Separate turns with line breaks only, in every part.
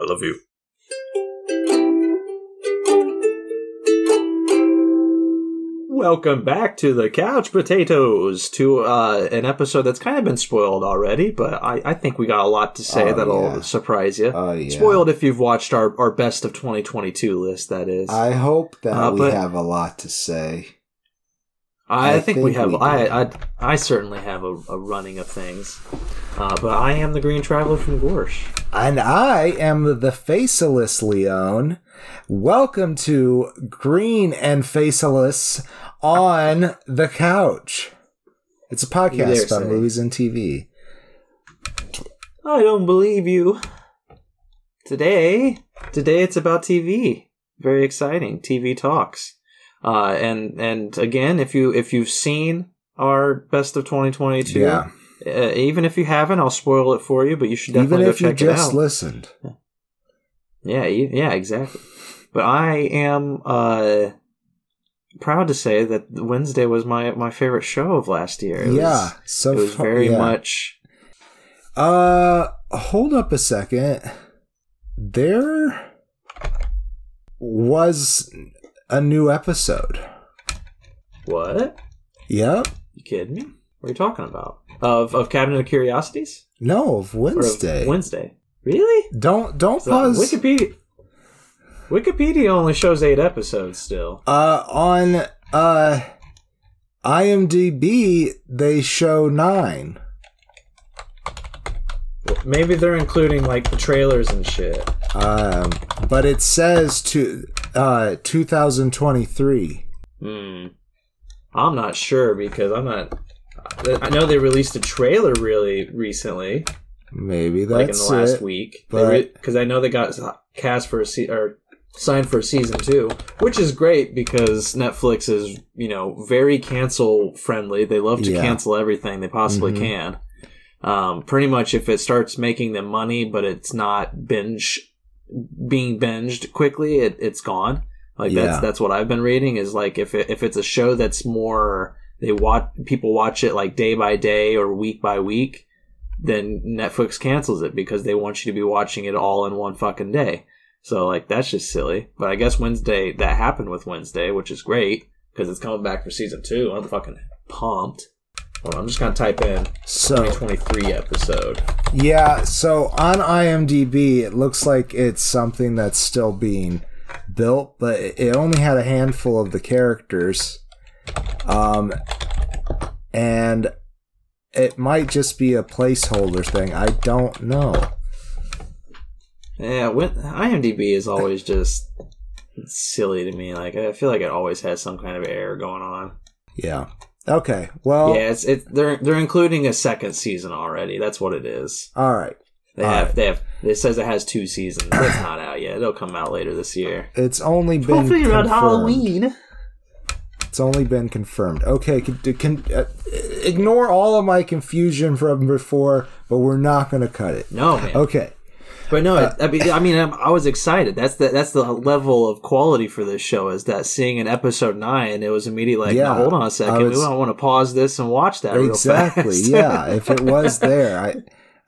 I love you. Welcome back to the Couch Potatoes, to uh, an episode that's kind of been spoiled already, but I, I think we got a lot to say
Oh,
that'll
yeah.
surprise you.
Oh yeah.
Spoiled if you've watched our, our best of 2022 list, that is.
I hope that
Uh,
we
but-
have a lot to say.
I,
I
think, we have.
we
I. I I certainly have a, a running of things, uh, but I am the Green Traveler from Gorsh.
And I am the faceless Leon. Welcome to Green and Faceless on the Couch. It's a podcast about movies and TV.
I don't believe you. Today, today it's about TV. Very exciting TV talks. Uh, and and again, if you if you've seen our best of 2022,
Yeah.
uh, even if you haven't, I'll spoil it for you. But you should
Even
definitely
if
go
you just
out.
listened.
Yeah, yeah, exactly. But I am uh, proud to say that Wednesday was my, my favorite show of last year. It
yeah.
was,
so
it was very
yeah.
much.
Uh, hold up a second. There was a new episode.
What?
Yep.
You kidding me? What are you talking about? Of of Cabinet of Curiosities?
No, of
Or of
Wednesday.
Wednesday. Really?
don't don't
So,
pause.
Wikipedia. Wikipedia only shows eight episodes still.
Uh, on uh, IMDb they show nine.
Maybe they're including like the trailers and shit.
Um, but it says to uh 2023.
Hmm. I'm not sure because I'm not. I know they released a trailer really recently,
Maybe
like in
that's
the last
it.
week. Because I know they got cast for a se- or signed for a season two, which is great because Netflix is you know very cancel friendly. They love to
Yeah.
cancel everything they possibly
Mhm.
can. Um, pretty much, if it starts making them money, but it's not binge being binged quickly, it, it's gone. Like that's that's what I've been reading is like if it, if it's a show that's more they watch people watch it like day by day or week by week, then Netflix cancels it because they want you to be watching it all in one fucking day. So like that's just silly. But I guess Wednesday that happened with Wednesday, which is great because it's coming back for season two. I'm fucking pumped. Hold on, I'm just gonna type in
So
2023 episode.
yeah, so on IMDb it looks like it's something that's still being built, but it only had a handful of the characters. Um, and it might just be a placeholder thing. I don't know.
Yeah, when, IMDb is always just silly to me. Like I feel like it always has some kind of error going on.
Yeah. Okay. Well.
yeah, it's it. They're they're including a second season already. That's what it is.
All right.
They
All
have
right.
they have. It says it has two seasons. It's not out yet. It'll come out later this year.
It's only been
Hopefully around
confirmed.
Halloween.
It's only been confirmed. Okay, can, can, uh, ignore all of my confusion from before, but we're not going to cut it.
No man.
Okay.
But no,
Uh,
I mean, I mean, I'm, I was excited. That's the that's the level of quality for this show. Is that seeing an episode nine, it was immediately like,
Yeah,
no, hold on a second,
I was-
I want to pause this and watch that real
Exactly. yeah. If it was there, I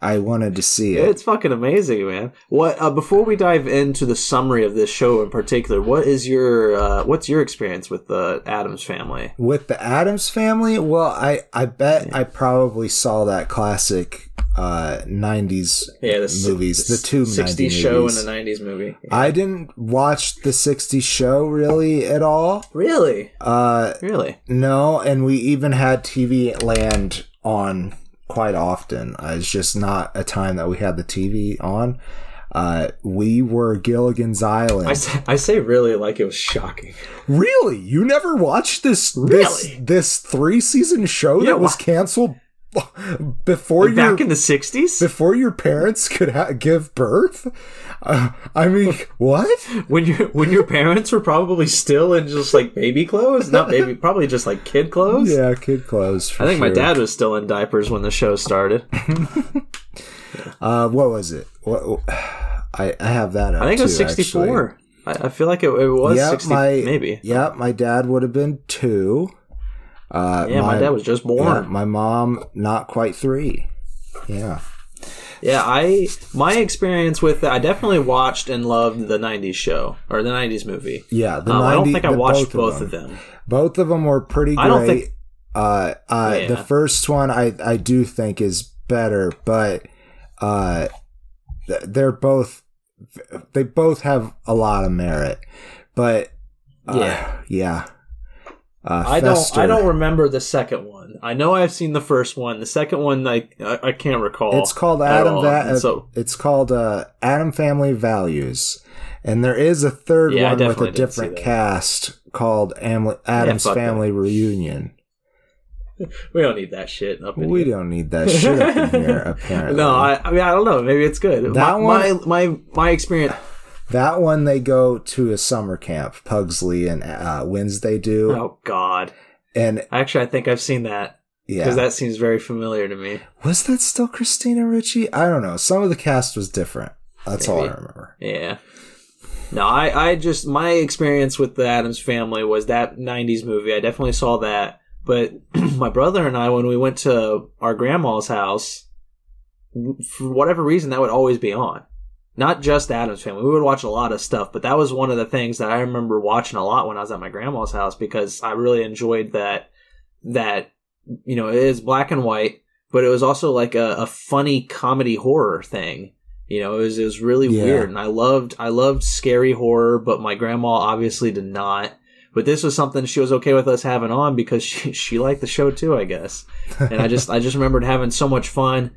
I wanted to see it.
It's fucking amazing, man. What uh, before we dive into the summary of this show in particular, what is your uh, what's your experience with the Addams family?
With the Addams family, well, I I bet I probably saw that classic uh 90s
Yeah, the
movies, the two 90
'60s show
movies.
and the '90s movie.
I didn't watch the 60s show really at all.
really,
Uh
really.
No, and we even had TV Land on quite often. Uh, it's just not a time that we had the TV on. Uh, we were Gilligan's Island.
I say, I say really like it was shocking.
really? You never watched this this
Really?
this three season show
Yeah,
that was canceled before your
Back in the '60s,
before your parents could ha- give birth? Uh, I mean, what?
when your when your parents were probably still in just like baby clothes, not baby, probably just like kid clothes.
Yeah, kid clothes.
I think my dad was still in diapers when the show started.
Uh, what was it? What? I, I have that.
I think it was 64. I, I feel like it, it was
Yep,
60,
my
maybe.
Yeah, my dad would have been two. Uh,
Yeah, my, dad was just born.
yeah, my mom not quite three. Yeah.
Yeah, I my experience with it, I definitely watched and loved the '90s show or the '90s movie.
Yeah, the
Um, I don't think I watched both of them.
Both of them were pretty great.
I don't think-
uh, uh,
Yeah.
the first one I I do think is better, but uh, they're both they both have a lot of merit. But uh,
Yeah.
yeah. Uh,
I don't. I don't remember the second one. I know I've seen the first one. The second one, I I, I can't recall.
It's called Adam. Va-
so
it's called uh, Adam Family Values, and there is a third
Yeah,
one with a different cast called Am- Adam's
that.
Family Reunion.
we don't need that shit up in
We
here.
don't need that shit up in here. Apparently,
No, I, I mean I don't know. Maybe it's good.
That
my,
one-
my my my experience.
That one they go to a summer camp. Pugsley and uh, Wednesday do,
Oh God.
and
Actually, I think I've seen that
yeah,
because that seems very familiar to me.
was that still Christina Ricci? I don't know. Some of the cast was different. That's all I remember.
Yeah. No, I, I just my experience with the Addams family was that '90s movie. I definitely saw that, but my brother and I, when we went to our grandma's house, for whatever reason, that would always be on. Not just Addams family. We would watch a lot of stuff, but that was one of the things that I remember watching a lot when I was at my grandma's house because I really enjoyed that. That you know, it is black and white, but it was also like a, a funny comedy horror thing. You know, it was it was really
Yeah.
weird, and I loved I loved scary horror, but my grandma obviously did not. But this was something she was okay with us having on because she she liked the show too, I guess. And I just I just remembered having so much fun.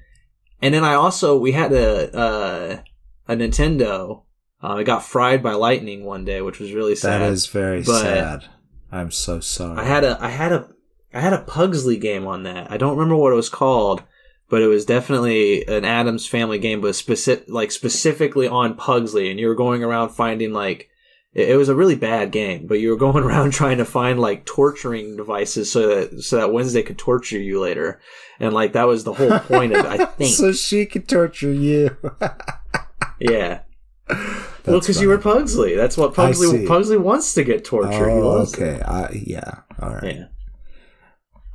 And then I also we had a uh, a Nintendo. Uh, it got fried by lightning one day, which was really sad.
That is very
But-
sad. I'm so sorry.
I had a I had a I had a Pugsley game on that. I don't remember what it was called, but it was definitely an Addams Family game, but specific like specifically on Pugsley, and you were going around finding like it, it was a really bad game, but you were going around trying to find like torturing devices so that so that Wednesday could torture you later, and like that was the whole point of it. I think,
so she could torture you.
yeah. well, because you were Pugsley. That's what Pugsley. Pugsley wants to get tortured.
oh, okay. I, yeah. All right.
Yeah.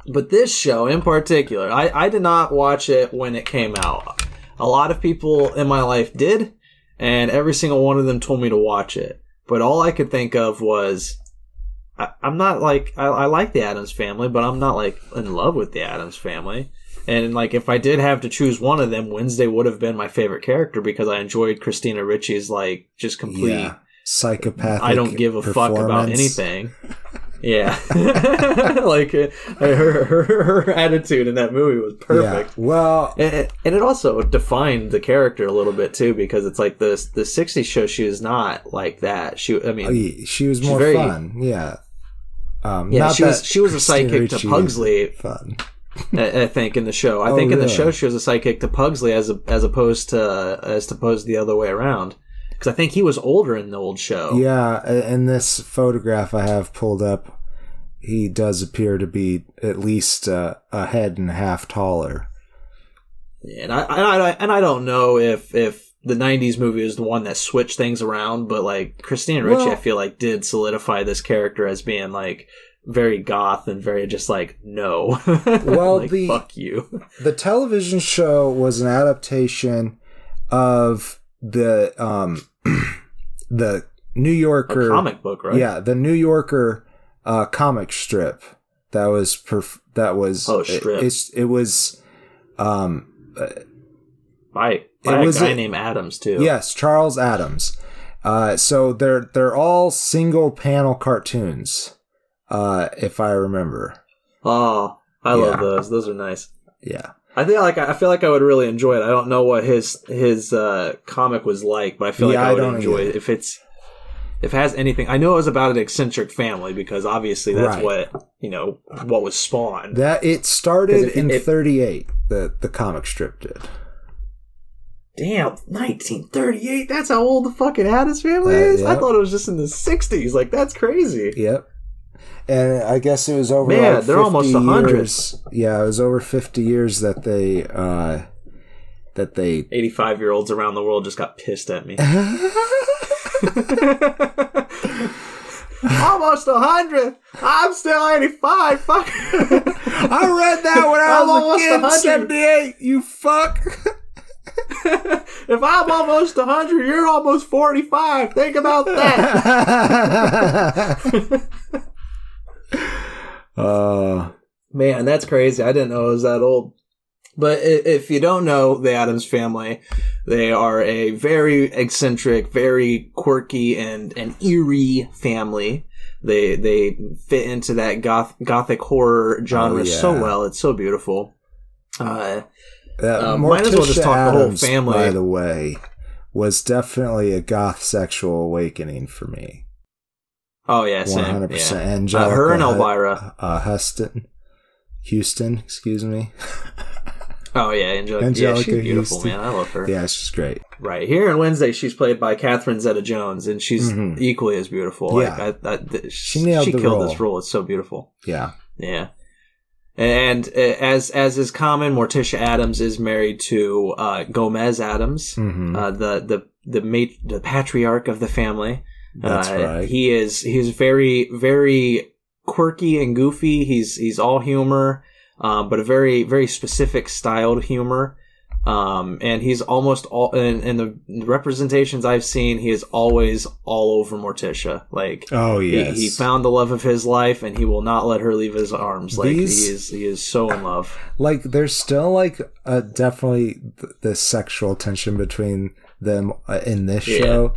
But this show in particular, I, I did not watch it when it came out. A lot of people in my life did, and every single one of them told me to watch it. But all I could think of was, I, I'm not like, I, I like the Addams family, but I'm not like in love with the Addams family. And like, if I did have to choose one of them, Wednesday would have been my favorite character because I enjoyed Christina Ricci's like just complete.
Yeah. Psychopathic.
I don't give a fuck about anything. Yeah, like uh, her, her her attitude in that movie was perfect,
Yeah. Well,
and, and it also defined the character a little bit too because it's like the the '60s show. She was not like that. She, I mean,
she was more
very-
fun. Yeah. Um,
yeah, she was she was a
Christina
psychic
Ricci
to Pugsley.
Fun.
I, I think in the show. I
Oh,
think in the show she was a psychic to Pugsley as a, as opposed to as opposed to the other way around. Because I think he was older in the old show.
Yeah, a- in this photograph I have pulled up, he does appear to be at least uh, a head and a half taller.
And I, I, I and I don't know if if the '90s movie is the one that switched things around, but like Christina Ricci,
Well-
I feel like did solidify this character as being like very goth and very just like no,
Well,
like,
the-
fuck you.
The television show was an adaptation of the um, the New
A
Yorker
comic book, right?
Yeah, the New Yorker uh, comic strip that was perf- that was
Oh,
it-
strip.
it's it was um
by by
It
a
was
guy
a-
named Addams too.
Yes, Charles Addams. Uh, so they're they're all single panel cartoons, uh, if I remember.
Oh, I
Yeah.
love those. Those are nice.
Yeah,
I feel like I feel like I would really enjoy it. I don't know what his his uh, comic was like, but I feel
Yeah,
like I
I
would enjoy
either.
it if it's if it has anything. I know it was about an eccentric family because obviously that's
Right.
what you know what was spawned.
that it started
if-
in '38. The the comic strip did.
Damn, 1938. That's how old the fucking Addis family
Uh,
is. I thought it was just in the 60s. Like that's crazy.
Yep. And I guess it was over.
Man,
like
they're
50
almost 100.
years. Yeah, it was over fifty years that they uh, that they
85 year olds around the world just got pissed at me. Almost a 100. I'm still 85. Fuck.
I read that when I
I'm
was a kid. Seventy-eight. You fuck.
if I'm almost 100, you're almost 45. Think about that.
Uh,
Man, that's crazy. I didn't know it was that old. But if you don't know the Addams family, they are a very eccentric, very quirky, and and eerie family. They they fit into that goth gothic horror genre
Oh,
so well. It's so beautiful. Uh,
uh,
might as well just talk the whole family.
By the way, was definitely a goth sexual awakening for me.
Oh yeah,
hundred
Yeah.
percent.
Uh,
Anjelica,
her and Elvira.
uh, Huston, Houston, excuse me.
Oh yeah, Anjelica.
Anjelica
yeah, she's beautiful,
Houston.
man. I love her.
Yeah, she's great.
Right here on Wednesday, she's played by Catherine Zeta-Jones, and she's
Mhm.
equally as beautiful.
Yeah.
Like I, I, th-
She nailed
she
the
killed
role.
this role. It's so beautiful.
Yeah.
Yeah. And uh, as as is common, Morticia Addams is married to uh, Gomez Addams,
hmm
uh, the the the mate, the patriarch of the family.
That's
Uh,
right.
He is he's very very quirky and goofy. He's he's all humor, um, but a very very specific styled humor. Um, and he's almost all in, in the representations I've seen. He is always all over Morticia. Like
oh
he-
yes.
he, found the love of his life, and he will not let her leave his arms. Like
These-
he is he is so in love.
like there's still like uh, definitely th- this sexual tension between them uh, in this
Yeah.
show,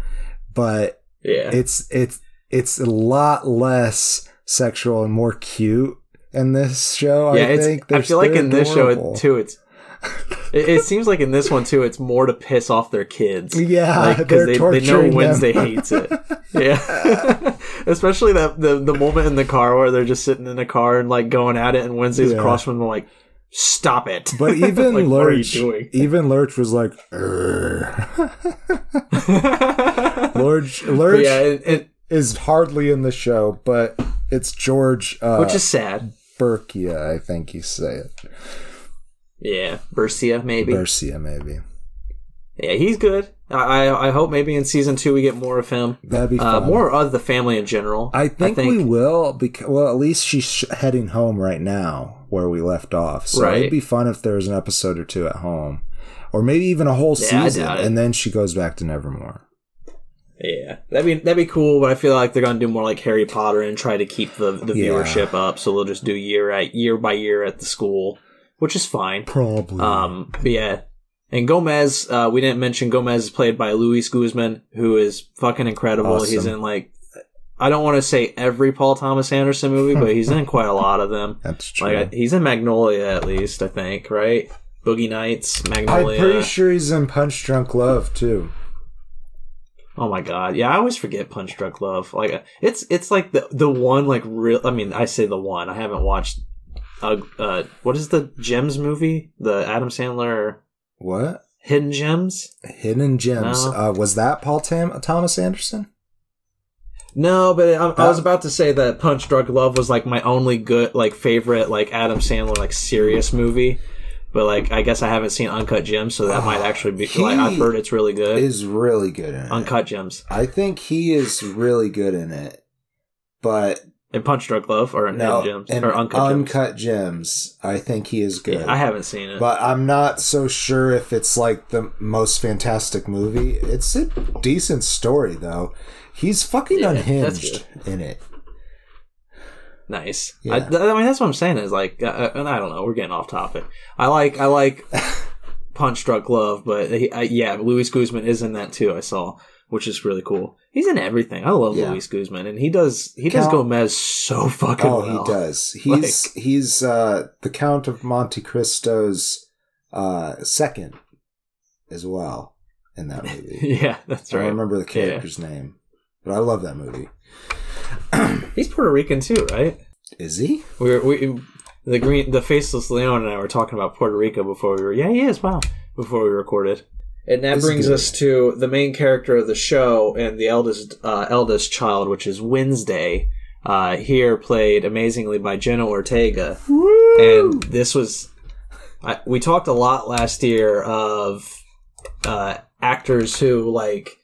but
Yeah,
it's it's it's a lot less sexual and more cute in this show.
yeah.
I think
I feel like in this show
adorable.
too, it's. It, it seems like in this one too, it's more to piss off their kids.
Yeah,
like because they, they know
torturing
Wednesday
them.
hates it. Yeah, especially that the the moment in the car where they're just sitting in the car and like going at it, and Wednesday's
Yeah.
across from them like, "Stop it!"
But even
like, what are you
Lurch, even Lurch was like. Lurch, Lurch
yeah, it, it,
is hardly in the show, but it's George uh,
which is sad.
Berkia, I think you say it.
Yeah, Bercia maybe.
Bercia, maybe.
Yeah, he's good. I I I hope maybe in season two we get more of him.
That'd be
Uh, more of the family in general.
I think, we will because well, at least she's sh- heading home right now where we left off. So
Right.
it'd be fun if there was an episode or two at home, or maybe even a whole
Yeah,
season, and then she goes back to Nevermore.
Yeah, that'd be that'd be cool. But I feel like they're gonna do more like Harry Potter and try to keep the the
Yeah.
viewership up. So they'll just do year at year by year at the school, which is fine.
Probably.
Um, but yeah. And Gomez, uh, we didn't mention Gomez is played by Luis Guzman, who is fucking incredible.
Awesome.
He's in like, I don't want to say every Paul Thomas Anderson movie, but he's in quite a lot of them.
That's true.
Like he's in Magnolia at least, I think, right? Boogie Nights, Magnolia.
I'm pretty sure he's in Punch Drunk Love too.
Oh my god, yeah, I always forget Punch Drunk Love. Like it's it's like the the one like real. I mean, I say the one. I haven't watched. Uh, uh, what is the Gems movie? The Adam Sandler
What?
Hidden Gems?
Hidden Gems.
No.
Uh, was that Paul Tam- Thomas Anderson?
No, but I, I was
Uh,
about to say that Punch Drunk Love was like my only good like favorite like Adam Sandler like serious movie. But like I guess I haven't seen Uncut Gems, so that might actually be. Like, I've heard it's really good.
Is really good in it.
Uncut Gems
I think he is really good in it, but
and Punch Drunk Love or
no,
Gems or Uncut, Gems.
Uncut Gems, I think he is good.
Yeah, I haven't seen it.
but I'm not so sure if it's like the most fantastic movie. It's a decent story though. He's fucking
Yeah,
unhinged in it.
Nice.
Yeah.
I, I mean, that's what I'm saying. Is like, uh, and I don't know. We're getting off topic. I like, I like Punch Drunk Love, but he, I, yeah, Luis Guzman is in that too. I saw, which is really cool. He's in everything. I love
Yeah.
Luis Guzman, and he does he does Gomez so fucking
Oh,
well.
he does. He's he's uh, the Count of Monte Cristo's uh, second as well in that movie.
yeah, that's right.
I don't remember the character's name, but I love that movie.
He's Puerto Rican too, right?
Is he?
We were we the green the faceless Leon and I were talking about Puerto Rico before we were. Yeah, he is. Wow. Before we recorded. And that
This
brings us to the main character of the show and the eldest uh, eldest child, which is Wednesday. Uh, here played amazingly by Jenna Ortega, and this was I, we talked a lot last year of uh, actors who like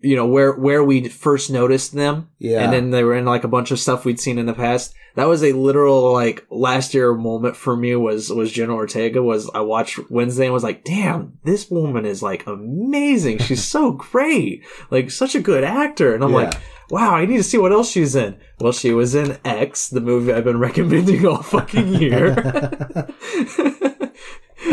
you know where where we first noticed them
Yeah.
and then they were in like a bunch of stuff we'd seen in the past that was a literal like last year moment for me was was jenna ortega was i watched wednesday and was like damn this woman is like amazing. She's so great. Like such a good actor. And i'm
Yeah.
like wow i need to see what else she's in. Well she was in x the movie i've been recommending all fucking year.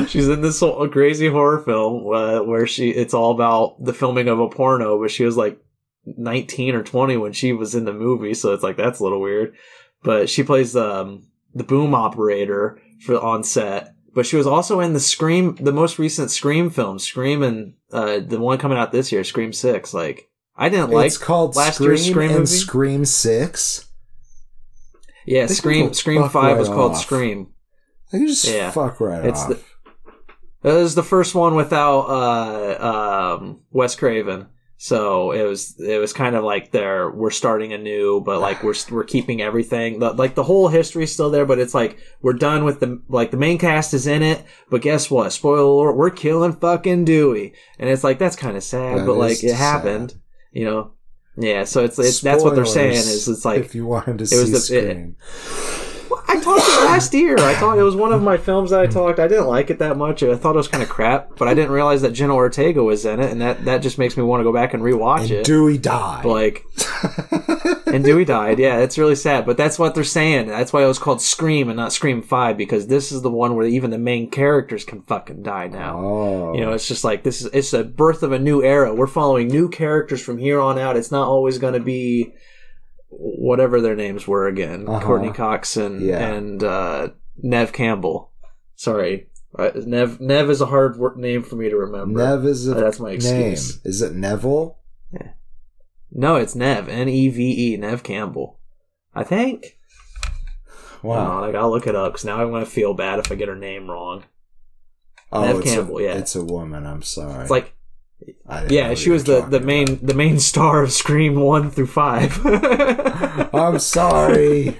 She's in this whole crazy horror film uh, where she it's all about the filming of a porno, but she was like 19 or 20 when she was in the movie, so it's like that's a little weird. But she plays um, the boom operator for on set. But she was also in the Scream, the most recent Scream film, Scream, and uh, the one coming out this year, Scream Six. Like I didn't like
it's called
last
Scream
year's Scream
and
movie?
Scream Six.
yeah, Scream Scream Five
right
was called
off.
Scream.
They can just
Yeah.
fuck right
It's
off.
the- It was the first one without uh, um, Wes Craven, so it was it was kind of like they're we're starting anew, but like we're we're keeping everything the, like the whole history's still there, but it's like we're done with the like the main cast is in it, but guess what? Spoiler alert: we're killing fucking Dewey, and it's like that's kind of sad,
That
but like it
sad.
happened, you know. Yeah, so it's, it's that's what they're saying is it's like
if you wanted to
it
see
was the- it-. I talked it last year. I thought it was one of my films that I hmm. talked. I didn't like it that much. I thought it was kind of crap, but I didn't realize that Jenna Ortega was in it, and that that just makes me want to go back and rewatch
and
it.
Dewey died.
like, and Dewey died. Yeah, it's really sad, but that's what they're saying. That's why it was called Scream and not Scream Five because this is the one where even the main characters can fucking die now.
oh,
You know, oh. it's just like this is it's a birth of a new era. We're following new characters from here on out. It's not always going to be whatever their names were again,
Uh-huh.
Courteney Cox and
Yeah.
and uh, Neve Campbell. Sorry, Uh, Neve Neve is a hard name for me to remember.
Neve is a
Uh, that's my
name. Is it Neville? Yeah.
No, it's Neve N E V E Neve Campbell. I think.
Wow.
I gotta look it up because now I'm gonna feel bad if I get her name wrong.
oh,
Neve
it's
Campbell,
a,
yeah.
It's a woman. I'm sorry.
It's like
I didn't know
yeah, she was the, the main the main star of Scream one through five.
I'm sorry.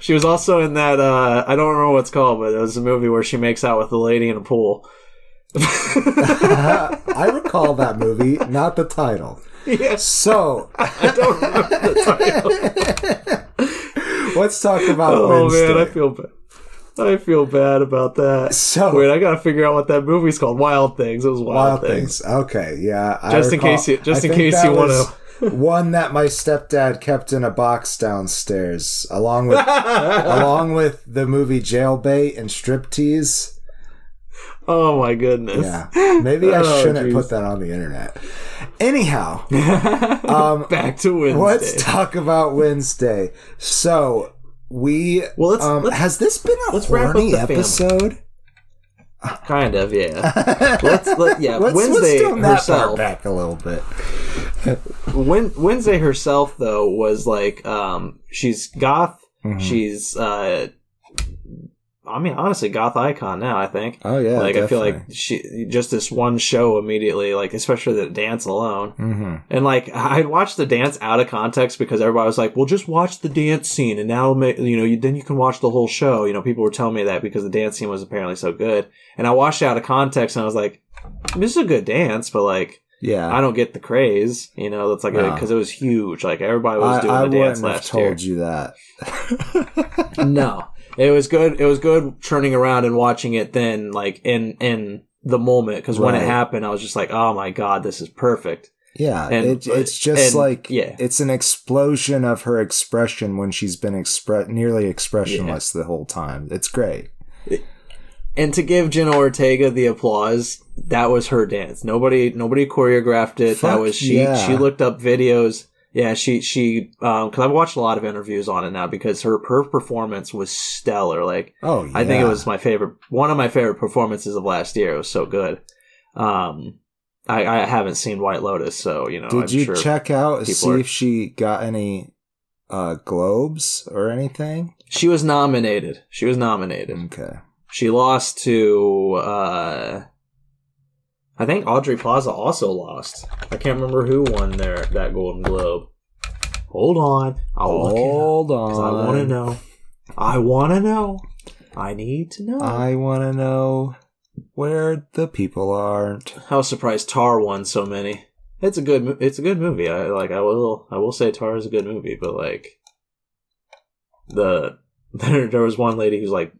She was also in that uh I don't remember what it's called, but it was a movie where she makes out with a lady in a pool.
I recall that movie, not the title.
Yeah.
So
I don't remember the title.
let's talk about
Oh
Wednesday.
man, I feel bad. I feel bad about that.
So-
Wait, I gotta figure out what that movie's called. Wild Things. It was Wild,
Wild
Things.
things. Okay, yeah. I
Just in case you- just
I
in case you wanna-
one that my stepdad kept in a box downstairs, along with along with the movie Jailbait and Striptease.
oh my goodness.
Yeah, maybe I
Oh,
shouldn't
jeez.
put that on the internet. Anyhow, um,
Back to Wednesday.
let's talk about Wednesday. So we
Well, let's-
um,
let's-
has this been a
let's wrap up
horny
the family.
episode?
kind of, yeah. let's let yeah.
Let's,
Wednesday
let's
herself.
back a little bit.
Wen- Wednesday herself though was like um she's goth.
Mhm.
She's uh I mean honestly goth icon now, I think.
Oh yeah,
like I feel like she just this one show immediately like especially the dance alone.
Mhm.
And like I watched the dance out of context because everybody was like, "Well, just watch the dance scene, and now make you know you, then you can watch the whole show." You know, people were telling me that because the dance scene was apparently so good, and I watched it out of context, and I was like, "This is a good dance," but like
yeah.
I don't get the craze. You know, that's like
No.
because it was huge. Like everybody was doing
I
the dance
wouldn't have told
year.
you that.
no, it was good. It was good turning around and watching it then, like in in the moment because when it
Right.
happened, I was just like, "Oh my god, this is perfect."
Yeah,
And-
it, uh, it's just
and,
like
yeah.
it's an explosion of her expression when she's been expre- nearly expressionless the whole time. It's great.
And to give Jenna Ortega the applause, that was her dance. Nobody, nobody choreographed it. that was she.
yeah.
She looked up videos. Yeah, she she um because I've watched a lot of interviews on it now because her her performance was stellar. Like
Oh, yeah.
I think it was my favorite, one of my favorite performances of last year. It was so good. Um, I, I haven't seen White Lotus, so you know.
Did
I'm
you
sure
check out see
are-
if she got any uh globes or anything?
She was nominated. She was nominated.
Okay.
She lost to uh I think Aubrey Plaza also lost. I can't remember who won there that Golden Globe. Hold on. I'll it up,
Hold
'cause I want to know. I want to know. I need to know.
I want to know where the people aren't.
I was surprised Tar won so many. it's a good it's a good movie. I like I will I will say Tar is a good movie, but like the there, there was one lady who's like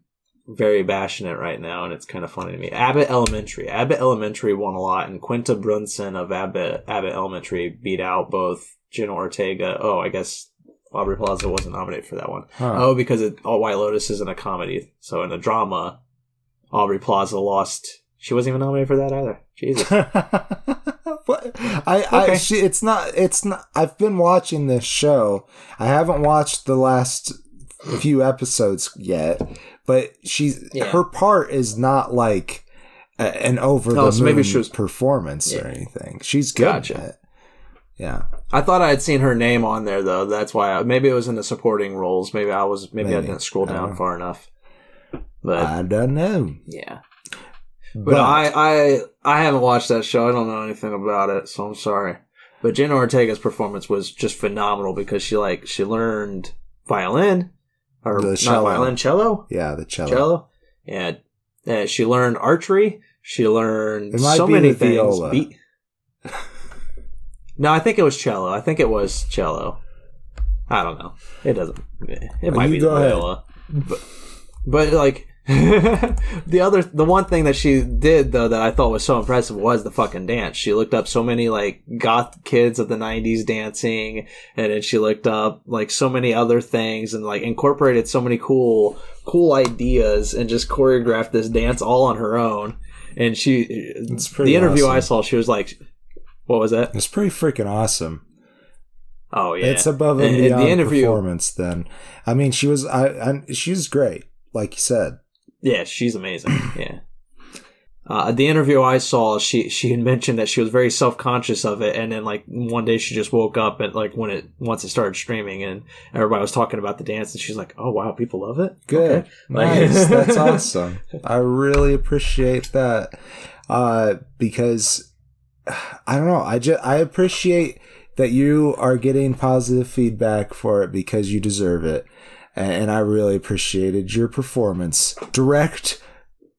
very passionate right now, and it's kind of funny to me. Abbott Elementary. Abbott Elementary won a lot, and Quinta Brunson of Abbott Abbott Elementary beat out both Jenna Ortega. Oh, I guess Aubrey Plaza wasn't nominated for that one.
Huh.
Oh, because it, oh, White Lotus isn't a comedy. So in a drama, Aubrey Plaza lost. She wasn't even nominated for that either. Jesus.
What? I, I she, it's not it's not I've been watching this show. I haven't watched the last few episodes yet, but she's
Yeah.
her part is not like an over oh, the
Oh, so maybe she was-
performance or anything. She's good.
Gotcha.
Yeah.
I thought I had seen her name on there though. That's why I, maybe it was in the supporting roles. Maybe I was maybe, I didn't scroll down far enough. But
I don't know.
yeah. But, I, I I haven't watched that show. I don't know anything about it, so I'm sorry. But Jenna Ortega's performance was just phenomenal because she like she learned violin or
The
not
cello.
violin, cello,
yeah, the cello.
cello, and uh, she learned archery. She learned so many things. Be- no, I think it was cello. I think it was cello. I don't know. It doesn't. It might be the viola, but, but like the other, the one thing that she did though that I thought was so impressive was the fucking dance. She looked up so many like goth kids of the '90s dancing, and then she looked up like so many other things and like incorporated so many cool, cool ideas and just choreographed this dance all on her own. And she,
It's pretty
the interview I saw, she was like, "What was that?"
It's pretty freaking awesome.
Oh yeah,
It's above and
And-
beyond
the interview.
performance. Then, I mean, she was. I, I she was great, like you said.
Yeah, she's amazing. Yeah. Uh, the interview I saw, she she had mentioned that she was very self conscious of it, and then like one day she just woke up and like when it once it started streaming, and everybody was talking about the dance, and she's like, "Oh wow, people love it."
Good,
Okay.
Nice. That's awesome. I really appreciate that uh, because I don't know. I just I appreciate that you are getting positive feedback for it because you deserve it, and, I really appreciated your performance. Direct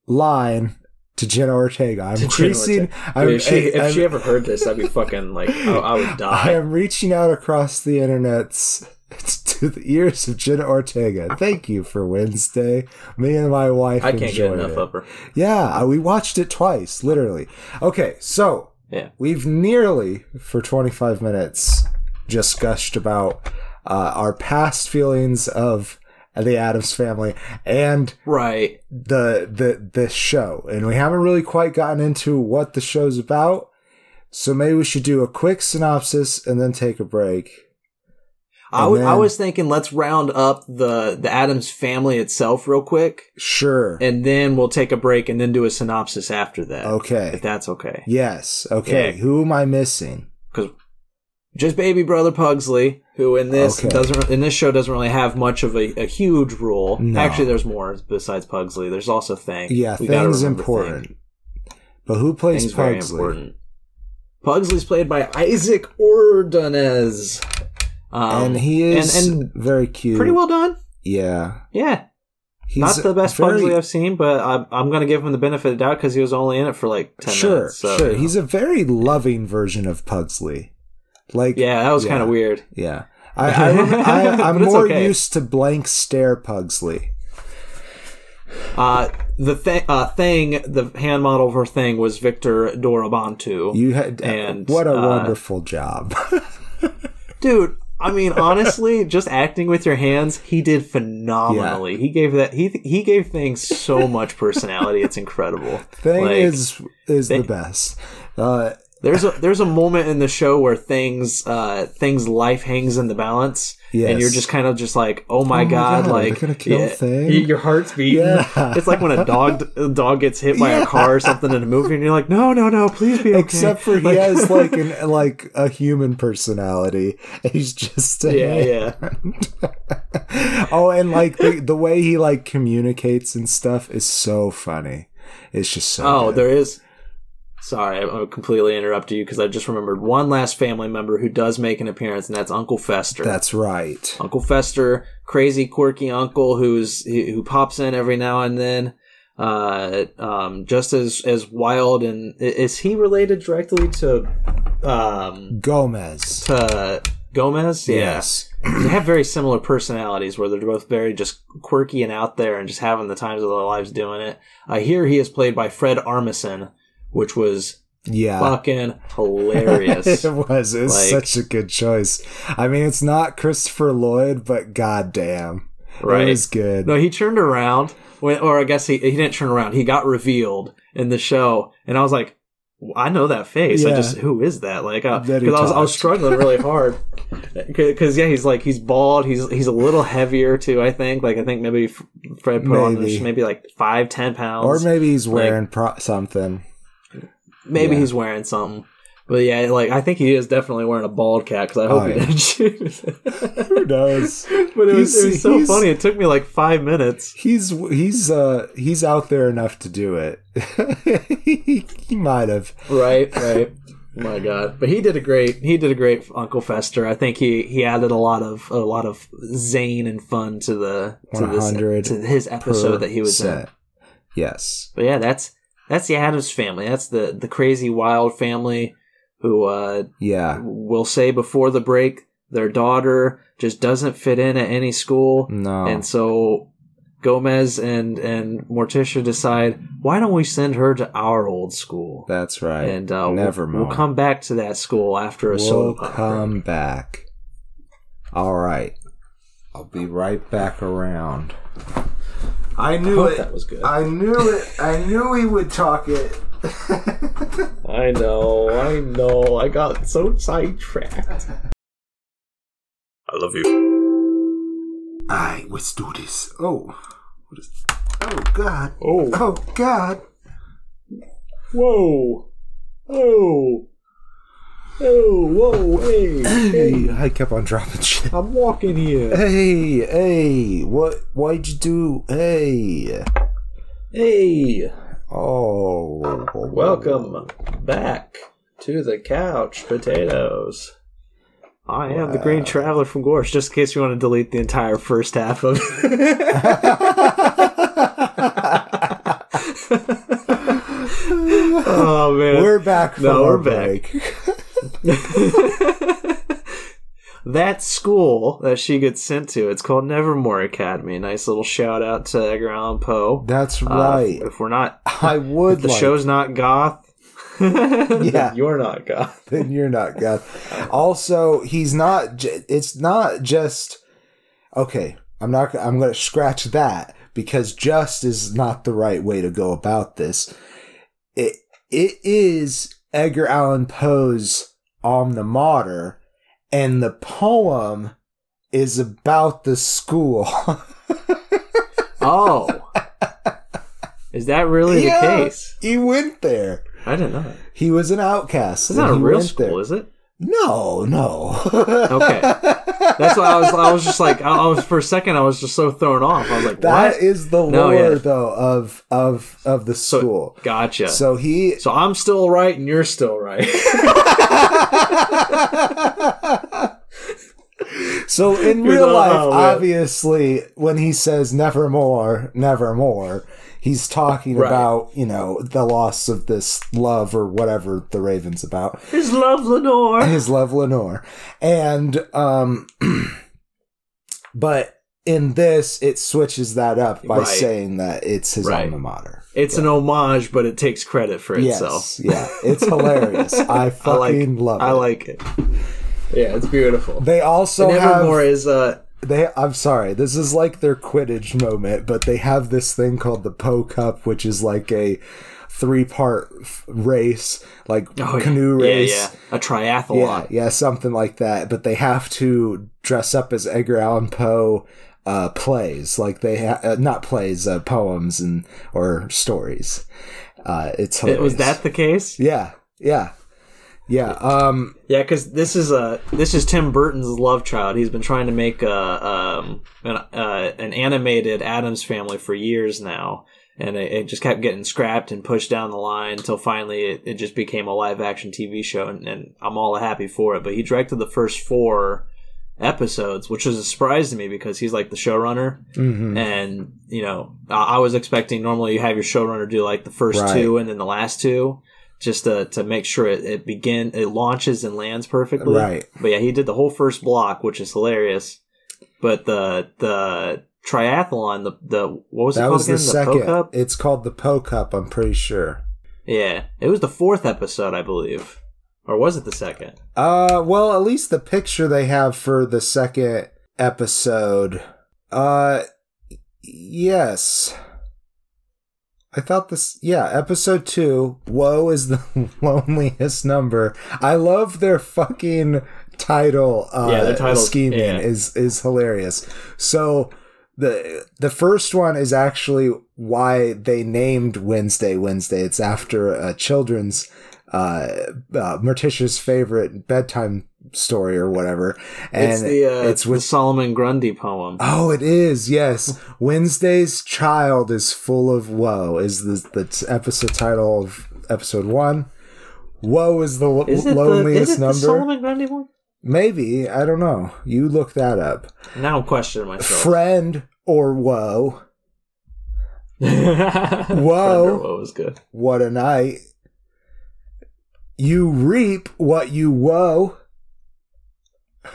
line to Jenna Ortega. I'm increasing. I'm,
if she, if
I'm-
she ever heard this, I'd be fucking like, I, I would die.
I am reaching out across the internets to the ears of Jenna Ortega. Thank you for Wednesday. Me and my wife
I can't get enough
it.
of her.
Yeah, uh, we watched it twice, literally. Okay, so
Yeah.
we've nearly for 25 minutes just gushed about uh, our past feelings of the Addams family and
Right.
the the the show, and we haven't really quite gotten into what the show's about. So maybe we should do a quick synopsis and then take a break.
I
And
wa- I was thinking, let's round up the the Addams family itself real quick,
Sure.
and then we'll take a break and then do a synopsis after that.
Okay.
If that's okay.
Yes. Okay.
Yeah.
Who am I missing?
because just baby brother Pugsley, who in this
Okay.
doesn't in this show doesn't really have much of a, a huge role.
No.
Actually, there's more besides Pugsley. There's also Thing.
Yeah,
We
things important.
Thing.
But who plays
Thing's
Pugsley?
Pugsley's played by Isaac Ordonez, um,
and he is
and, and
very cute.
pretty well done.
Yeah.
Yeah,
He's
not the best
very,
Pugsley I've seen, but I'm, I'm going to give him the benefit of the doubt because he was only in it for like ten
Sure,
minutes. So,
sure.
you know.
He's a very loving version of Pugsley. Like
yeah, that was
yeah.
kind of weird.
Yeah. I, I, I'm more
okay.
used to blank stare Pugsley.
Uh, the thing, uh, thing, the hand model for thing was Victor Dorobantu.
You had
And,
what a
uh,
wonderful job.
Dude, I mean, honestly, just acting with your hands, he did phenomenally. He gave that he he gave things so much personality. It's incredible.
Thing
Like,
is is the best. Uh,
There's a there's a moment in the show where things uh things life hangs in the balance.
Yes.
And you're just kind of just like, oh my,
Oh my
god,
God,
like
gonna kill Thing?
Your heart's beating.
Yeah.
It's like when a dog a dog gets hit by
Yeah.
a car or something in a movie, and you're like, no, no, no, please be okay.
except for he
Like-
has like an like a human personality. He's just a
yeah, yeah.
oh, and like the the way he like communicates and stuff is so funny. It's just so.
Oh,
good.
there is. Sorry, I I completely interrupted you because I just remembered one last family member who does make an appearance, and that's Uncle Fester.
That's right.
Uncle Fester, crazy, quirky uncle who's who who pops in every now and then. uh, um, just as as wild. And is he related directly to um,
Gomez.
to Gomez? Yeah.
Yes.
they have very similar personalities where they're both very just quirky and out there and just having the times of their lives doing it. Uh, here he is played by Fred Armisen, which was
Yeah.
fucking hilarious.
it was. It was
Like-
such a good choice. I mean, it's not Christopher Lloyd, but goddamn,
right.
it was good.
No, he turned around, or I guess he, he didn't turn around. He got revealed in the show, and I was like, I know that face. I just who is that? Like, uh, because
Then
I was I was struggling really hard. Because yeah, he's like he's bald. He's he's a little heavier too. I think. Like I think maybe Fred put on
Maybe.
this maybe like five ten pounds.
or maybe he's
like-
wearing pro- something.
Maybe
Yeah.
he's wearing something. But yeah, like I think he is definitely wearing a bald cap because I hope
Oh,
he
yeah.
didn't shoot.
Who knows?
but it was, it was so funny. It took me like five minutes.
He's he's uh he's out there enough to do it. he, he might have.
Right, right. Oh my god! But he did a great. He did a great Uncle Fester. I think he he added a lot of a lot of zane and fun to the to, this, to his episode that he was in.
Yes.
But yeah, that's that's the Addams family. That's the the crazy wild family who uh
Yeah.
will say before the break their daughter just doesn't fit in at any school,
No.
and so Gomez and and Morticia decide why don't we send her to our old school.
That's right.
and uh,
Never
we'll, we'll come back to that school after a
We'll come
break.
back. All right. I'll be right back around. I
I
knew
hope
it.
that was good.
I knew it. I knew he would talk it.
I know, I know. I got so sidetracked. I love you.
Alright, let's do this. Oh. What is Oh god.
Oh,
Oh god.
whoa, oh, oh, whoa, hey,
Hey, I kept on dropping shit.
I'm walking here.
Hey, hey, what why'd you do? Hey.
Hey,
Oh.
welcome back to the couch, potatoes. I am the Green Traveler from Gorse, just in case you want to delete the entire first half of it. Oh man.
We're back from
No, we're back. that school that she gets sent to, it's called Nevermore Academy. Nice little shout out to Edgar Allan Poe.
That's
Uh,
right.
if we're not,
I would
if the
like
show's not goth,
Yeah.
you're not goth.
then you're not God. Also, he's not. j- It's not just. Okay, I'm not. I'm going to scratch that because just is not the right way to go about this. It it is Edgar Allan Poe's Alma Mater, and the poem is about the school.
Oh, is that really
Yeah.
the case?
he went there.
I didn't know.
He was an outcast.
It's not a real school,
there.
is it?
No, no.
Okay. That's why I was. I was just like, I, was for a second. I was just so thrown off. I was like,
That
what?
is the
No,
lore,
yeah.
though, of of of the
So-
school.
Gotcha.
So he,
So I'm still right and you're still right.
so in real life,
oh,
obviously, when he says "nevermore, nevermore," he's talking
Right.
about you know the loss of this love or whatever the Raven's about.
His love, Lenore.
his love Lenore. And um but in this it switches that up by
Right.
saying that it's his
Right.
alma mater.
It's an homage, but it takes credit for itself.
Yes, yeah, it's hilarious. I
I like.
fucking love it.
I like it. Yeah, it's beautiful.
they also
and
have
Evermore is uh
they I'm sorry, this is like their Quidditch moment, but they have this thing called the Poe Cup, which is like a three part race, like
oh,
canoe
yeah,
race.
Yeah, a triathlon.
yeah, something like that. But they have to dress up as Edgar Allan Poe uh, plays, like they ha- uh, not plays, uh, poems and or stories. Uh, it's
It, was that the case?
Yeah, yeah, yeah. Um,
Yeah, because this is a this is Tim Burton's love child. He's been trying to make a um an uh, an animated Addams Family for years now, and it, it just kept getting scrapped and pushed down the line until finally it, it just became a live action TV show, and, and I'm all happy for it. But he directed the first four, episodes, which was a surprise to me because he's like the showrunner.
hmm
And, you know, I, I was expecting normally you have your showrunner do like the first
Right.
two and then the last two just to, to make sure it, it begin, it launches and lands perfectly.
Right.
But yeah, he did the whole first block, which is hilarious. But the, the triathlon, the, the, what was it
That
called
was the
again? Pro
second.
Cup?
It's called the Poe Cup. I'm pretty sure.
Yeah. It was the fourth episode, I believe. Or was it the second?
Uh, well, at least the picture they have for the second episode. Uh, yes. I thought this, yeah, episode two. Woe is the loneliest number. I love their fucking title. Uh,
Yeah, titles,
scheming
yeah.
is is hilarious. So the the first one is actually why they named Wednesday Wednesday. It's after a children's uh, uh Morticia's favorite bedtime story or whatever. And
it's the, uh,
it's
the
with
Solomon Grundy poem.
Oh, it is. Yes. Wednesday's child is full of woe is the the episode title of episode 1. Woe is the lo-
Is it, the,
loneliest
is
number.
Solomon Grundy one?
Maybe, I don't know. You look that up.
Now I'm questioning myself.
Friend or woe.
Whoa. What was good.
What a night. You reap what you woe.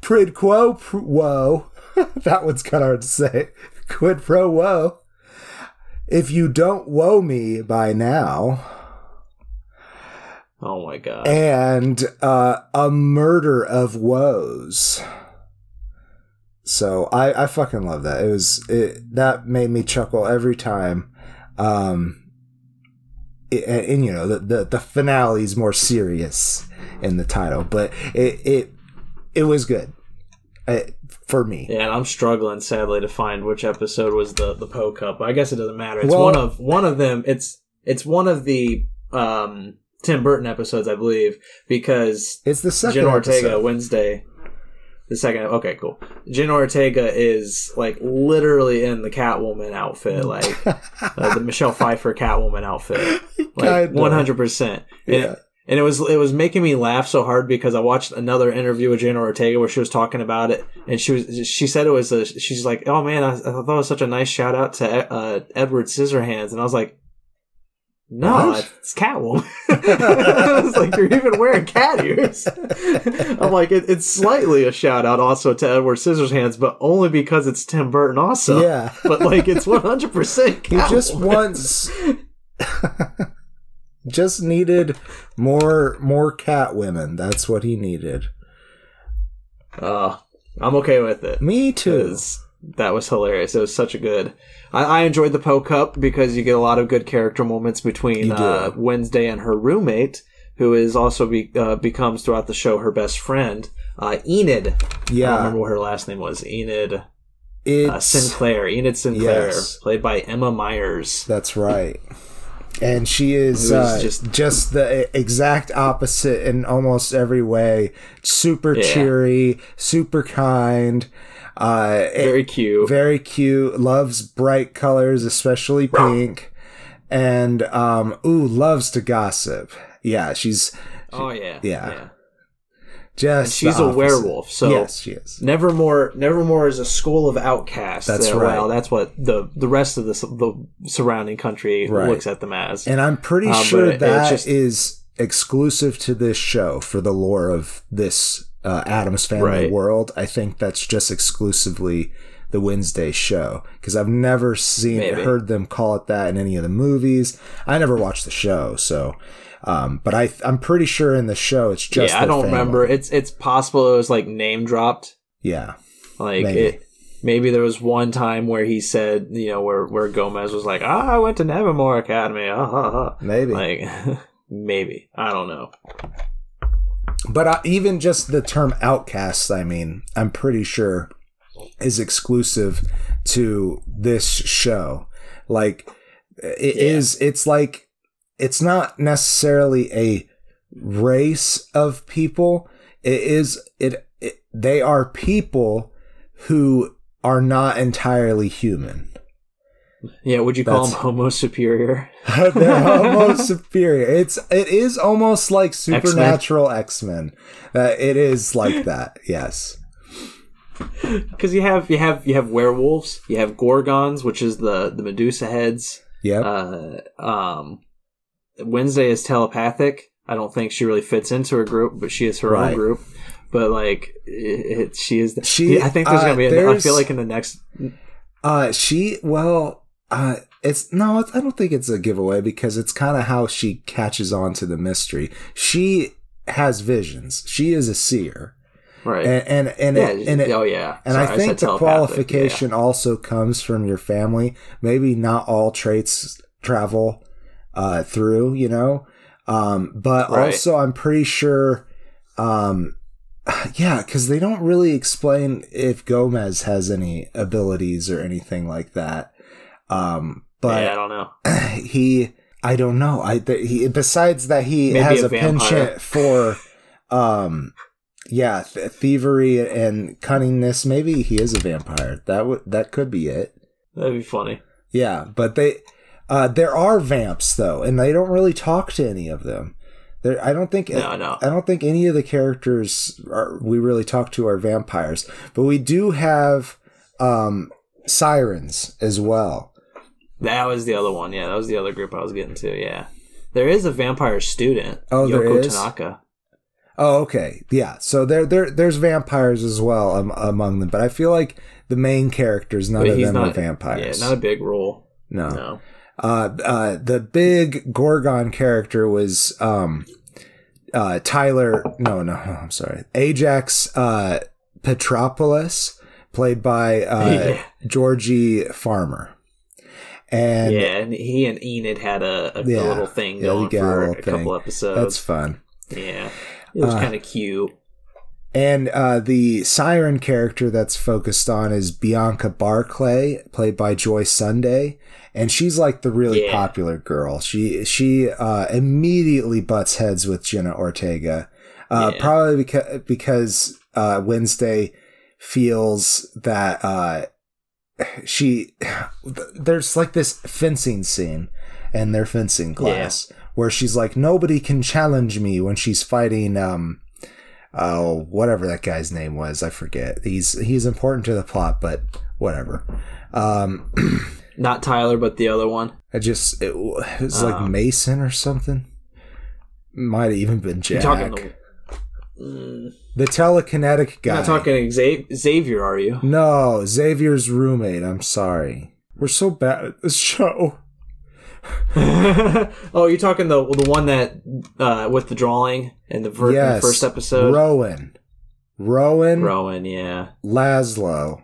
Prid quo pr- woe. that one's kind of hard to say. Quid pro woe. If you don't woe me by now,
oh my god.
and uh, a murder of woes. So I, I fucking love that. It was it, that made me chuckle every time. Um, it, and, and, you know the, the the finale is more serious in the title, but it it it was good uh, for me.
Yeah, and I'm struggling sadly to find which episode was the the Poe Cup. I guess it doesn't matter. It's
Well-
one of one of them. It's it's one of the um Tim Burton episodes, I believe, because
It's the second
Jen Ortega
episode.
Wednesday. The second, okay, cool. Jen Ortega is like literally in the Catwoman outfit, like uh, the Michelle Pfeiffer Catwoman outfit, like one hundred percent.
Yeah.
And it was it was making me laugh so hard because I watched another interview with Jane Ortega where she was talking about it, and she was she said it was a she's like, oh man, I, I thought it was such a nice shout out to uh, Edward Scissorhands, and I was like, no,
What?
it's Catwoman. I was like, you're even wearing cat ears. I'm like, it, it's slightly a shout out also to Edward Scissorhands, but only because it's Tim Burton also.
Yeah.
but like it's 100 percent.
He just wants just needed more more cat women. That's what he needed.
Uh, I'm okay with it.
Me too.
That was hilarious. It was such a good. I, I enjoyed the Poe Cup because you get a lot of good character moments between uh, Wednesday and her roommate, who is also be, uh, becomes throughout the show her best friend, uh, Enid.
Yeah, I
remember what her last name was. Enid uh, Sinclair. Enid Sinclair,
Yes.
played by Emma Myers.
that's right. And she is uh,
just-
just, the exact opposite in almost every way. Super
Yeah.
cheery, super kind, uh,
Very cute.
very cute loves bright colors especially pink and um ooh loves to gossip yeah she's
oh yeah,
yeah. just
She's a
opposite.
werewolf, so
yes she is
Nevermore, Nevermore is a school of outcasts.
That's right.
Well, that's what the the rest of the the surrounding country
Right.
looks at them as.
and i'm pretty
Um,
sure that
it's
is exclusive to this show for the lore of this uh, Addams family
Right.
world i think that's just exclusively the wednesday show because i've never seen
Maybe.
heard them call it that in any of the movies i never watched the show so um, but I, I'm pretty sure in the show it's just
yeah, I don't
family.
remember. It's it's possible it was like name dropped.
Yeah,
Like
Maybe.
it. Maybe there was one time where he said, you know, where where Gomez was like, "Ah, I went to Nevermore Academy." Ah, ha, ha.
maybe.
Like, maybe I don't know.
But uh, even just the term outcasts, I mean, I'm pretty sure is exclusive to this show. Like, it
Yeah.
is. It's like it's not necessarily a race of people. It is. It. it they are people who are not entirely human.
Yeah, would you call him Homo superior?
They're almost superior. It's it is almost like supernatural X Men. Uh, it is like that. Yes.
because you have you have you have werewolves, you have gorgons, which is the the Medusa heads.
Yep.
Uh, um, Wednesday is telepathic. I don't think she really fits into her group, but she is her
Right.
own group. But like, it, it, she is. The,
She-
I think there's
uh,
gonna be. A, I
there's-
feel like in the next.
Uh, she well, uh, it's no, it's, I don't think it's a giveaway because it's kind of how she catches on to the mystery. She has visions. She is a seer,
Right.
and and and
yeah.
it, and it,
oh yeah.
and
Sorry,
I think
said
the qualification also comes from your family. Maybe not all traits travel uh, through, you know, um, but
Right.
also I'm pretty sure. Um, yeah, because they don't really explain if Gomez has any abilities or anything like that. Um, but
yeah, I don't know.
he, I don't know. I th- he besides that he
Maybe
has
a
a, penchant for, um, yeah, th- thievery and cunningness. Maybe he is a vampire. That would that could be it.
That'd be funny.
Yeah, but they, uh, there are vamps though, and they don't really talk to any of them. There, I don't think.
No, no.
I don't think any of the characters are, we really talk to are vampires, but we do have um, sirens as well.
That was the other one. Yeah, that was the other group I was getting to. Yeah. There is a vampire student.
Oh,
Yoko
is?
Tanaka.
Oh, okay, yeah. So there, there, there's vampires as well um, among them, but I feel like the main characters, none
But
of them
not
are vampires.
Yeah, not a big role.
no.
No.
Uh, uh, the big Gorgon character was um, uh, Tyler. No, no, I'm sorry. Ajax uh, Petropoulos, played by uh,
Yeah.
Georgie Farmer. And
yeah, and he and Enid had a, a,
Yeah.
little thing
Yeah,
going
they got a
for a couple episodes.
that's fun.
yeah, it was
Uh,
kind of cute.
And uh, the siren character that's focused on is Bianca Barclay, played by Joy Sunday, and she's like the really
Yeah.
popular girl. She she uh, immediately butts heads with Jenna Ortega, uh,
Yeah.
probably because because uh, Wednesday feels that uh, she there's like this fencing scene in their fencing class where she's like nobody can challenge me when she's fighting um oh whatever that guy's name was i forget. He's he's important to the plot but whatever. Um
Not Tyler, but the other one.
i just it, was like
Um,
mason or something. Might have even been jack
Mm,
the telekinetic guy
you're not talking Xavier, are you?
no xavier's roommate i'm sorry we're so bad at this show
oh, you're talking the the one that uh, with the drawing in the, ver- in the first episode.
rowan rowan
Rowan, yeah.
Laszlo.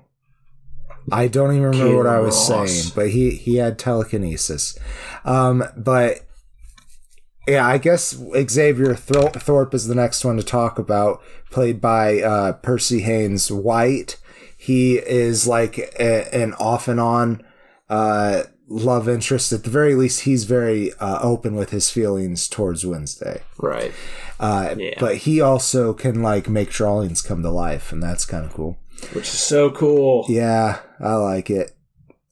I don't even remember
Kid
what I was
Ross.
saying, but he he had telekinesis. Um, but yeah, I guess Xavier Thor- Thorpe is the next one to talk about, played by uh, Percy Hynes White. He is like a, an off and on uh, love interest. At the very least, he's very uh, open with his feelings towards Wednesday.
Right.
Uh,
Yeah.
But he also can like make drawings come to life, and that's kind of cool.
Which is so cool.
Yeah, I like it.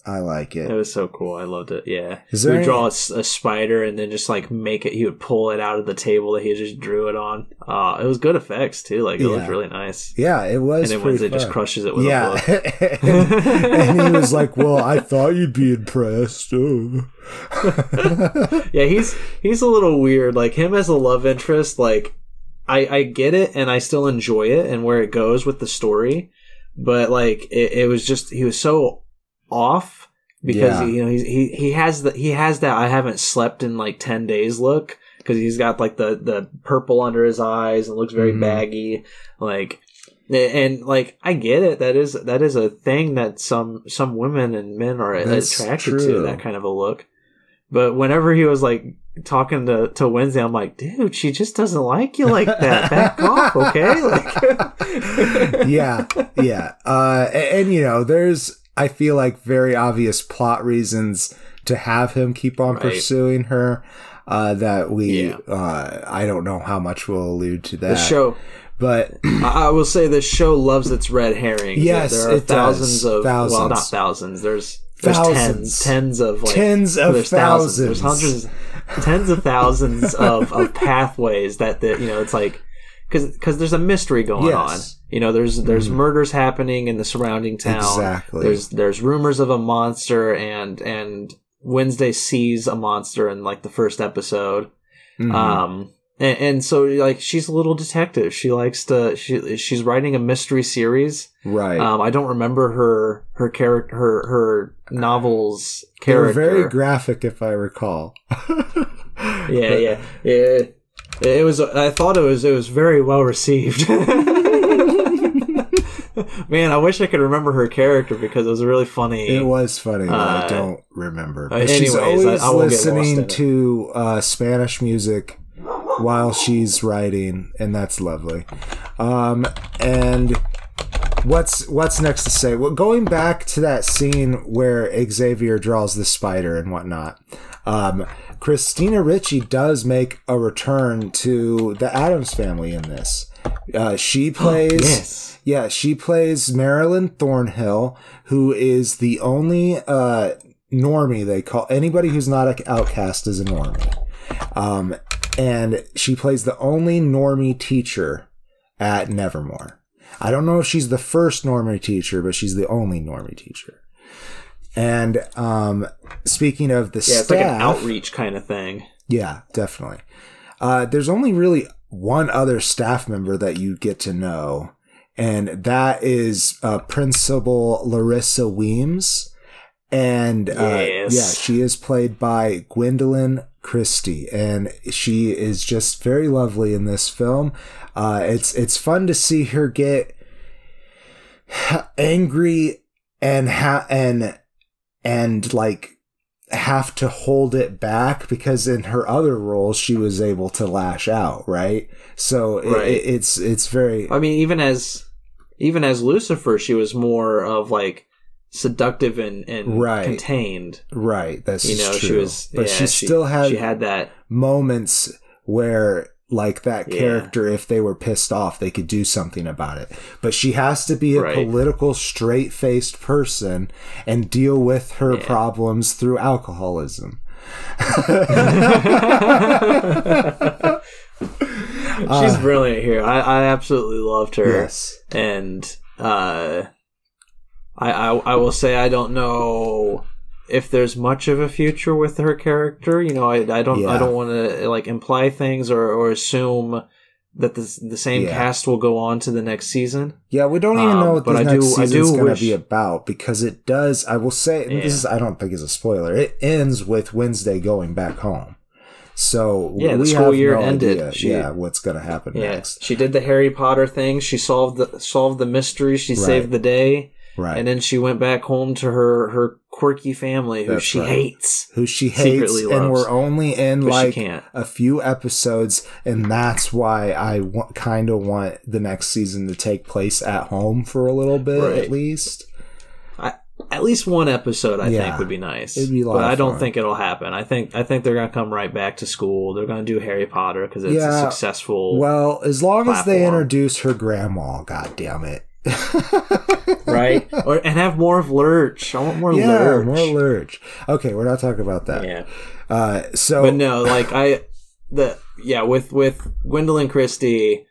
I like
It
it.
was so cool. I loved it. Yeah.
Is
he
there
would
any-
draw a, a spider and then just like make it. He would pull it out of the table that he just drew it on. Uh, it was good effects too. Like it looked really nice.
Yeah, it was.
And then Wednesday just crushes it with a
Yeah,
book.
and, and he was like, "Well, I thought you'd be impressed." Oh.
yeah, he's he's a little weird. Like him as a love interest, like I I get it and I still enjoy it and where it goes with the story, but like it, it was just he was so off because
Yeah.
you know he's, he he has the he has that I haven't slept in like ten days look because he's got like the the purple under his eyes and looks very
Mhm.
baggy like. And like I get it, that is that is a thing that some some women and men are
That's
attracted to that kind of a look. But whenever he was like talking to, to Wednesday, I'm like, dude, she just doesn't like you like that. Back off, okay? Like,
yeah, yeah. Uh, and, and, you know, there's I feel like very obvious plot reasons to have him keep on
Right.
pursuing her. Uh, that we,
Yeah.
uh, I don't know how much we'll allude to that.
the show.
but
I, will say the show loves its red herrings.
Yes,
there are
it does.
thousands of well, not thousands. There's there's
Thousands.
tens, tens of like
Tens of
there's thousands. There's
thousands.
hundreds, tens of thousands of, of pathways that the you know it's like because there's a mystery going
Yes.
on. You know, there's there's
Mhm.
murders happening in the surrounding town.
Exactly.
There's there's rumors of a monster, and and Wednesday sees a monster in like the first episode.
Mhm.
Um, and, and so like she's a little detective. She likes to. She she's writing a mystery series.
right.
Um, I don't remember her her character her her novels
they were
character.
very graphic, if I recall.
yeah, yeah, yeah. It was. I thought it was. It was very well received. Man, I wish I could remember her character because it was really funny.
It was funny, but I
Uh,
don't remember.
uh,
But she's
anyways, I-
always
I won't get lost in
listening to uh, Spanish music while she's writing, and that's lovely. Um, and what's what's next to say? Well, going back to that scene where Xavier draws the spider and whatnot. Um, Christina Ricci does make a return to the Addams family in this. Uh, she plays.
yes.
Yeah, she plays Marilyn Thornhill, who is the only uh, normie they call anybody who's not an outcast is a normie. Um, and she plays the only normie teacher at Nevermore. I don't know if she's the first normie teacher, but she's the only normie teacher. And um, speaking of the
Yeah, it's like an outreach kind of thing.
yeah, definitely. Uh, there's only really one other staff member that you get to know, and that is uh, Principal Larissa Weems. And uh,
Yes.
yeah, she is played by Gwendoline Christie, and she is just very lovely in this film. Uh, it's it's fun to see her get angry and ha- and and like have to hold it back because in her other roles she was able to lash out right so
Right.
it- it's it's very
I mean, even as even as Lucifer, she was more of like seductive and, and
Right.
contained.
right that's
You know,
true
she was.
but
yeah,
she still had,
she had that.
moments where like that
Yeah.
character if they were pissed off they could do something about it but she has to be a
Right.
political straight-faced person and deal with her
Yeah.
problems through alcoholism
She's brilliant here. I, I absolutely loved her.
yes
and uh, I, I I will say I don't know if there's much of a future with her character. You know, I, I don't I don't want to like imply things or, or assume that the the same
Yeah.
cast will go on to the next season.
Yeah, we don't even
Um,
know what
but
this
I
next
do- I
season's
do
going to be about because it does. I will say and this is. I don't think is a spoiler. It ends with Wednesday going back home. So
Yeah, the school year
no
ended. She-
yeah, what's going to happen
Yeah,
next?
she did the Harry Potter thing. She solved the solved the mystery. She
Right.
saved the day,
Right.
and then she went back home to her her quirky family who
That's
she
right.
hates.
Who she hates, and
loves.
we're only in
But
like a few episodes, and that's why I w- kind of want the next season to take place at home for a little bit
Right.
at least.
at least one episode I
Yeah.
think would be nice.
It'd be
but I don't
fun.
think it'll happen. I think I think they're gonna come right back to school. They're gonna do Harry Potter because it's
Yeah.
a successful
Well, as long as they introduce her grandma, god damn it.
right or and have more of Lurch. I want more
yeah,
Lurch.
more lurch. Okay, we're not talking about that.
yeah,
Uh, so
but no, like I the yeah with with Gwendoline Christie.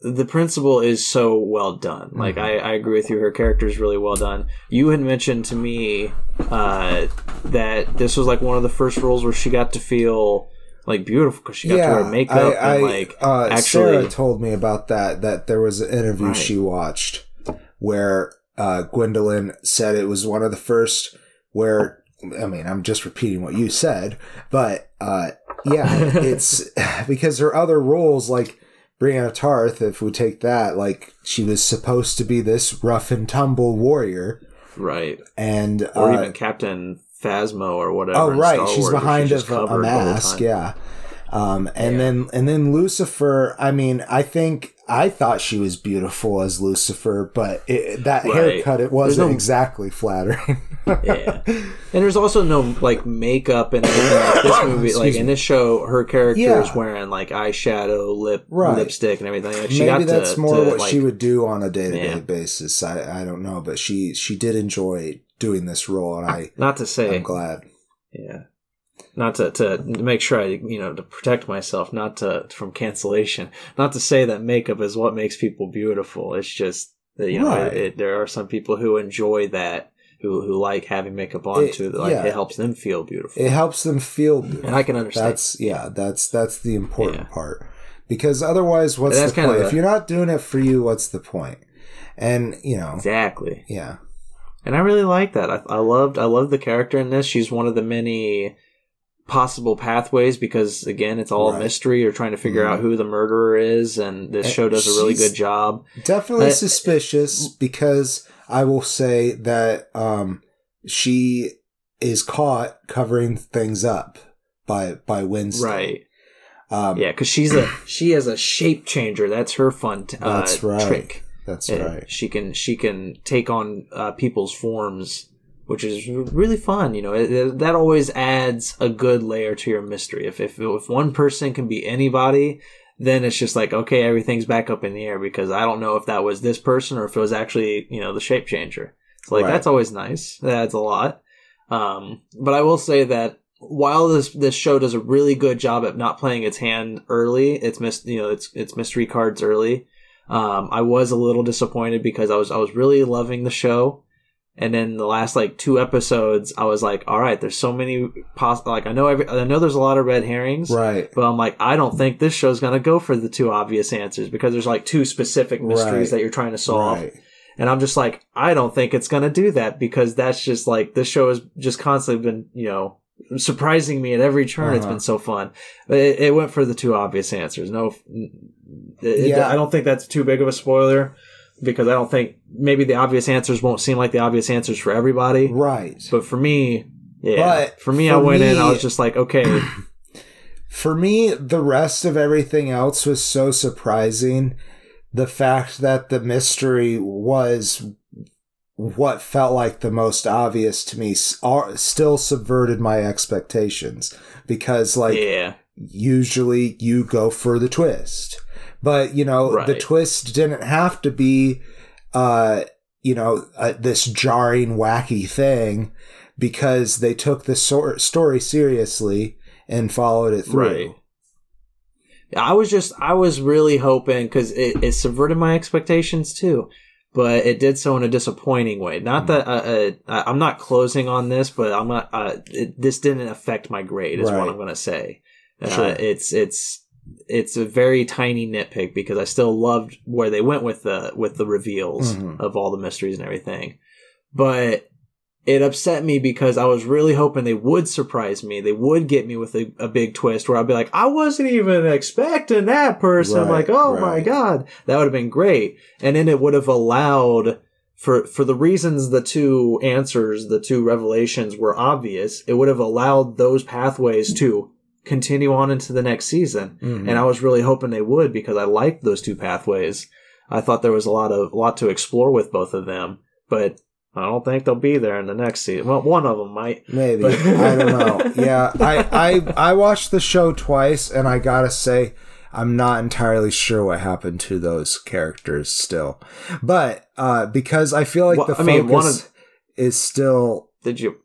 The principal is so well done. Like
Mhm.
I, I agree with you. Her character is really well done. You had mentioned to me uh, that this was like one of the first roles where she got to feel like beautiful because she got to wear makeup
I,
and
I-
like
uh,
actually
Sarah told me about that. That there was an interview
Right.
she watched where uh, Gwendoline said it was one of the first where. I mean, I'm just repeating what you said, but uh, yeah, it's because her other roles, like Brianna Tarth, if we take that, like she was supposed to be this rough and tumble warrior,
right
and
or
uh,
even Captain Phasma or whatever.
Oh right,
Star
she's
Wars,
behind of a, a
covered the whole
mask, yeah. Um, and
Yeah.
then and then Lucifer. I mean, I think I thought she was beautiful as Lucifer, but it, that
Right.
haircut it wasn't
no-
exactly flattering.
yeah, and there's also no like makeup and everything like this movie. Like
Excuse
in this show, her character
Yeah.
is wearing like eyeshadow, lip,
Right.
lipstick, and everything. Like, she
Maybe
got
that's
to,
more
to,
what
like,
she would do on a day to day basis. I I don't know, but she she did enjoy doing this role, and I
Not to say,
I'm glad.
yeah. Not to, to make sure I, you know, to protect myself, not to, from cancellation, not to say that makeup is what makes people beautiful. It's just, that, you know,
Right.
it, it, there are some people who enjoy that, who, who like having makeup on
It-
too. Like
yeah.
it helps them feel beautiful.
It helps them feel.
and I can understand.
That's yeah. That's that's the important
Yeah.
part. Because otherwise, what's
That's
the point?
the-
if you're not doing it for you, what's the point? And you know,
exactly.
yeah,
And I really like that. I, I loved I loved the character in this. She's one of the many possible pathways because again, it's all
Right.
a mystery. You're trying to figure
Mhm.
out who the murderer is, and this
And
show does a really good job.
definitely
Uh,
suspicious. Because I will say that um, she is caught covering things up by by Wednesday.
Right.
Um,
Yeah, because she's a she is a shape changer. That's her fun t- uh,
That's right.
trick.
That's
Yeah,
right.
She can she can take on uh, people's forms, which is really fun. You know, it, it- that always adds a good layer to your mystery. If if if one person can be anybody, then it's just like okay, everything's back up in the air because I don't know if that was this person or if it was actually you know the shape changer. So like
Right.
that's always nice. That adds a lot. Um, but I will say that while this this show does a really good job at not playing its hand early, it's mis- you know it's it's mystery cards early. Um, I was a little disappointed because I was I was really loving the show, and then the last like two episodes, I was like, all right, there's so many pos- like I know every I know there's a lot of red herrings,
Right.
but I'm like I don't think this show's gonna go for the two obvious answers because there's like two specific mysteries
Right.
that you're trying to solve,
Right.
and I'm just like I don't think it's gonna do that because that's just like this show has just constantly been you know surprising me at every turn. It's
Uh-huh.
been so fun. But it, it went for the two obvious answers. No, it- it-
Yeah.
I don't think that's too big of a spoiler because I don't think maybe the obvious answers won't seem like the obvious answers for everybody.
Right.
But for me, yeah,
But
for me,
for
I went in. I was just like, okay,
For me, the rest of everything else was so surprising. The fact that the mystery was what felt like the most obvious to me still subverted my expectations because like
yeah,
usually you go for the twist but you know the twist didn't have to be uh you know uh, this jarring wacky thing because they took the sor- story seriously and followed it through
Right. I was just, I was really hoping because it, it subverted my expectations too, but it did so in a disappointing way. Not that uh, uh, I- I'm not closing on this, but I'm not. Uh, it, this didn't affect my grade, is
Right.
what I'm going to say. Uh,
Sure.
It's it's it's a very tiny nitpick because I still loved where they went with the with the reveals
Mhm.
of all the mysteries and everything, but it upset me because I was really hoping they would surprise me. They would get me with a, a big twist where I'd be like, I wasn't even expecting that person.
Right,
like, oh my. God. That would have been great. And then it would have allowed for, for the reasons the two answers, the two revelations were obvious, it would have allowed those pathways to continue on into the next season.
Mhm.
And I was really hoping they would because I liked those two pathways. I thought there was a lot of, a lot to explore with both of them, but I don't think they'll be there in the next season. Well, one of them might.
maybe
But-
i don't know yeah I, I i watched the show twice and i gotta say i'm not entirely sure what happened to those characters still but uh because i feel like
Well,
the
I
focus
mean, one of-
is still
Did you?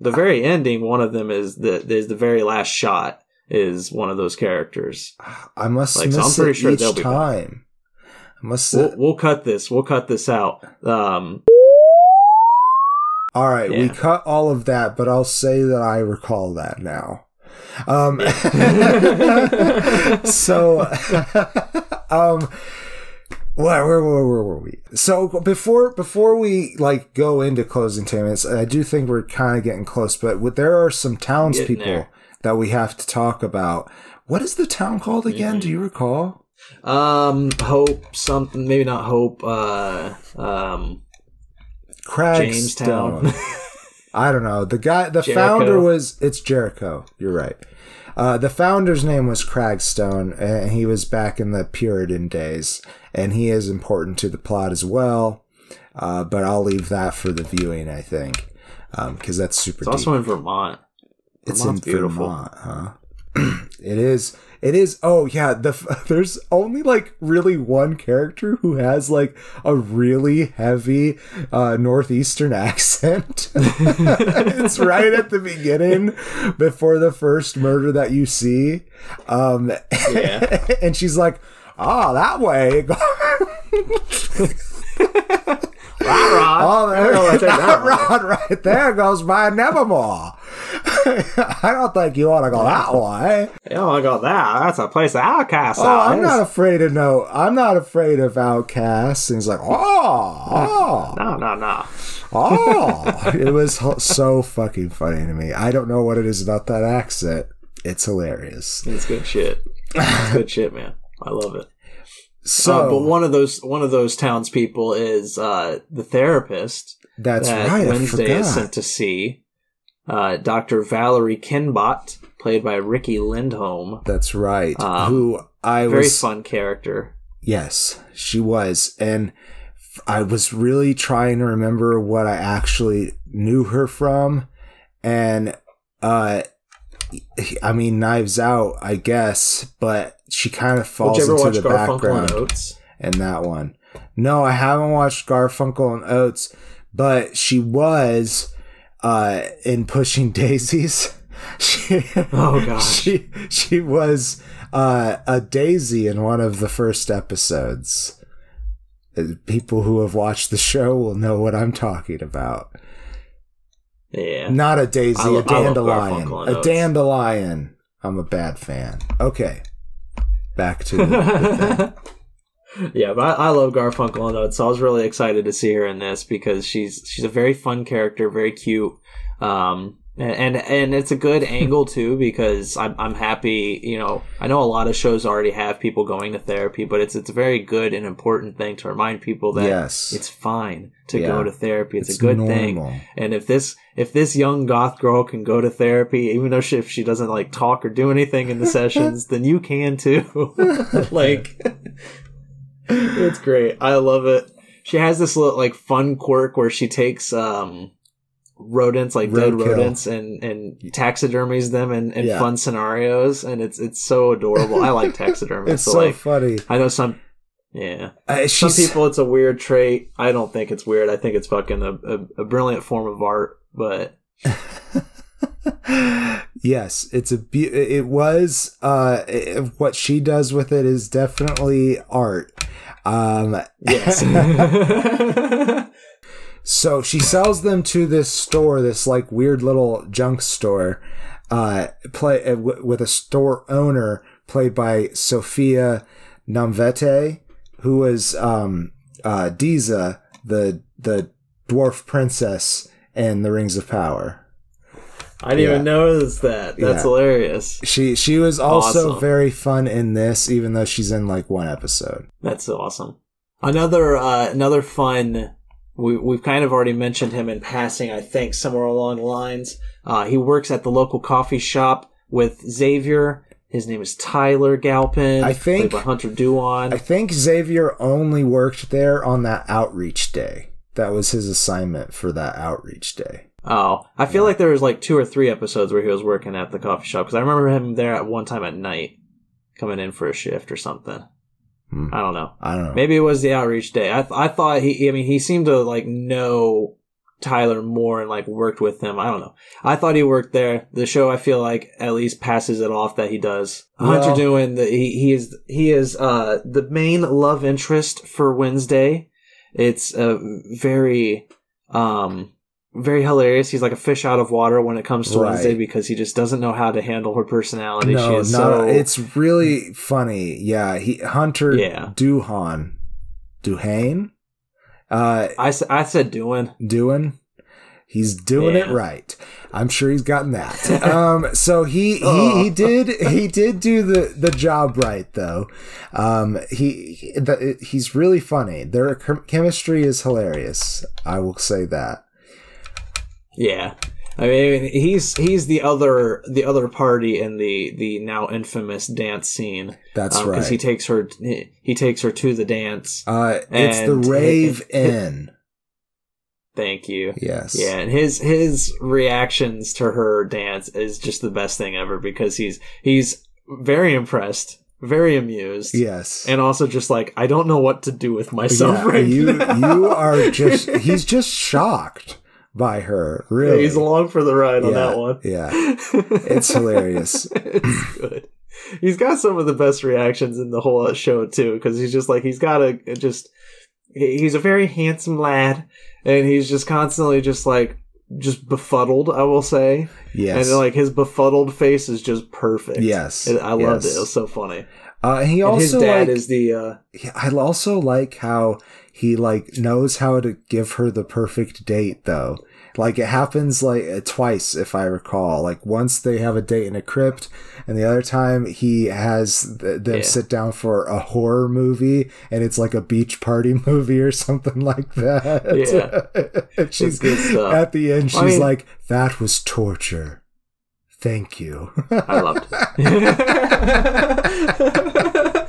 The very ending, one of them is the is the very last shot is one of those characters.
I must
Like, so I'm
miss
pretty
it
sure
each
they'll be
time. I must.
We'll, we'll cut this. We'll cut this out. Um,
all right, we cut all of that, but I'll say that I recall that now. Um, so, um, where, where, where, where were we? So before before we like go into closing statements, I do think we're kind of getting close, but with- there are some townspeople that we have to talk about. What is the town called again?
Mm-hmm.
Do you recall?
um, hope something. Maybe not hope. Uh, um,
Crackstone.
Jamestown.
I don't know. The guy, the
Jericho.
founder was it's Jericho. You're right. Uh, the founder's name was Crackstone, and he was back in the Puritan days, and he is important to the plot as well. Uh, but I'll leave that for the viewing, I think, because that's super
it's
deep.
also in Vermont.
it's in
Vermont's beautiful.
Vermont, huh? it is. It is. Oh yeah, the there's only like really one character who has like a really heavy uh, northeastern accent. it's right at the beginning, before the first murder that you see, um,
Yeah.
and she's like, "Oh, that way." Oh, there,
don't know, I take
that
that
rod right there goes by Nevermore. I don't think you want to go that way.
You don't want to go that. That's a place of outcasts.
Oh, I'm not afraid of no. I'm not afraid of outcasts. And he's like, oh, oh.
No, no, no.
oh, oh. it was so fucking funny to me. I don't know what it is about that accent. It's hilarious.
It's good shit. It's good shit, man. I love it.
So
Uh, but one of those one of those townspeople is uh, the therapist
that's
that
right.
Wednesday is sent to see. Uh, Dr. Valerie Kinbott, played by Riki Lindhome.
That's right.
Um,
Who I
Very
was
fun character.
Yes, she was. And I was really trying to remember what I actually knew her from. And, uh, I mean, Knives Out, I guess, but she kind of falls into the
Garfunkel
background
and Oates?
in that one. No, I haven't watched Garfunkel and Oates, but she was, uh, in Pushing Daisies. She,
Oh, gosh.
she she was uh, a daisy in one of the first episodes. Uh, People who have watched the show will know what I'm talking about.
Yeah.
Not a daisy,
I
a dandelion. A dandelion. I'm a bad fan. Okay, back to the,
yeah, but I, I love Garfunkel and Oates, so I was really excited to see her in this because she's she's a very fun character, very cute, um, and and it's a good angle too because I'm I'm happy. You know, I know a lot of shows already have people going to therapy, but it's it's a very good and important thing to remind people that
Yes.
it's fine to
Yeah.
go to therapy. It's,
It's
a good thing. And if this if this young goth girl can go to therapy, even though she, if she doesn't like talk or do anything in the sessions, then you can too. like, it's great. I love it. She has this little like fun quirk where she takes um rodents like dead
Roadkill.
rodents and and taxidermies them in, in
Yeah.
fun scenarios and it's it's so adorable i like taxidermy
It's
so,
so
like
funny.
i know some yeah
Uh,
some people it's a weird trait i don't think it's weird i think it's fucking a, a, a brilliant form of art but
yes, it's a be- it was uh it- what she does with it is definitely art. Um
yes
so she sells them to this store, this like weird little junk store uh play uh, w- with a store owner played by Sophia Nomvete who was um uh Disa the the dwarf princess in the Rings of Power.
i didn't
Yeah.
even notice that that's
Yeah.
hilarious
She she was also
Awesome.
very fun in this, even though she's in like one episode.
That's so awesome. Another uh, another fun. We we've kind of already mentioned him in passing. I think somewhere along the lines. Uh, he works at the local coffee shop with Xavier. His name is Tyler Galpin.
I think-
Hunter Doohan.
I think Xavier only worked there on that outreach day. That was his assignment for that outreach day.
oh, I feel like there was like two or three episodes where he was working at the coffee shop because I remember him there at one time at night, coming in for a shift or something.
Hmm.
I don't know.
I don't know.
Maybe it was the outreach day. I th- I thought he. I mean, he seemed to like know Tyler more and like worked with him. I don't know. I thought he worked there. The show, I feel like, at least passes it off that he does.
Well-
Hunter doing the he, he is he is uh the main love interest for Wednesday. It's a very um very hilarious. He's like a fish out of water when it comes to
Right.
Wednesday because he just doesn't know how to handle her personality. she
no,
is
no,
so
it's really funny. Yeah, he Hunter
Yeah.
Doohan, Duhane, uh,
I, I said doing.
doing. He's doing it right. I'm sure he's gotten that. um, so he he,
Oh.
he did he did do the the job right though. Um, he he- the, he's really funny. Their chemistry is hilarious. I will say that.
Yeah. I mean, he's he's the other the other party in the the now infamous dance scene.
That's
because
right.
Because he takes her he, he takes her to the dance.
uh, it's the Rave
and-
Inn.
Thank you.
Yes.
Yeah, and his his reactions to her dance is just the best thing ever because he's he's very impressed, very amused.
Yes.
And also just like I don't know what to do with myself
Yeah,
right
you
now.
you are just he's just shocked by her. Really.
He's along for the ride on
yeah,
that one.
Yeah. It's hilarious.
it's good. He's got some of the best reactions in the whole uh, show too, because he's just like he's got a just he's a very handsome lad, and he's just constantly just like just befuddled. I will say,
Yes.
and like his befuddled face is just perfect.
Yes,
And I loved
yes.
it. It was so funny.
Uh, he
And his
also
dad
like,
is the uh,
I also like how he like knows how to give her the perfect date though. Like it happens like uh, twice if I recall. Like once they have a date in a crypt and the other time he has th- them
Yeah.
sit down for a horror movie and it's like a beach party movie or something like that.
Yeah.
she's at the end she's
I mean-
like that was torture. Thank you.
I loved it.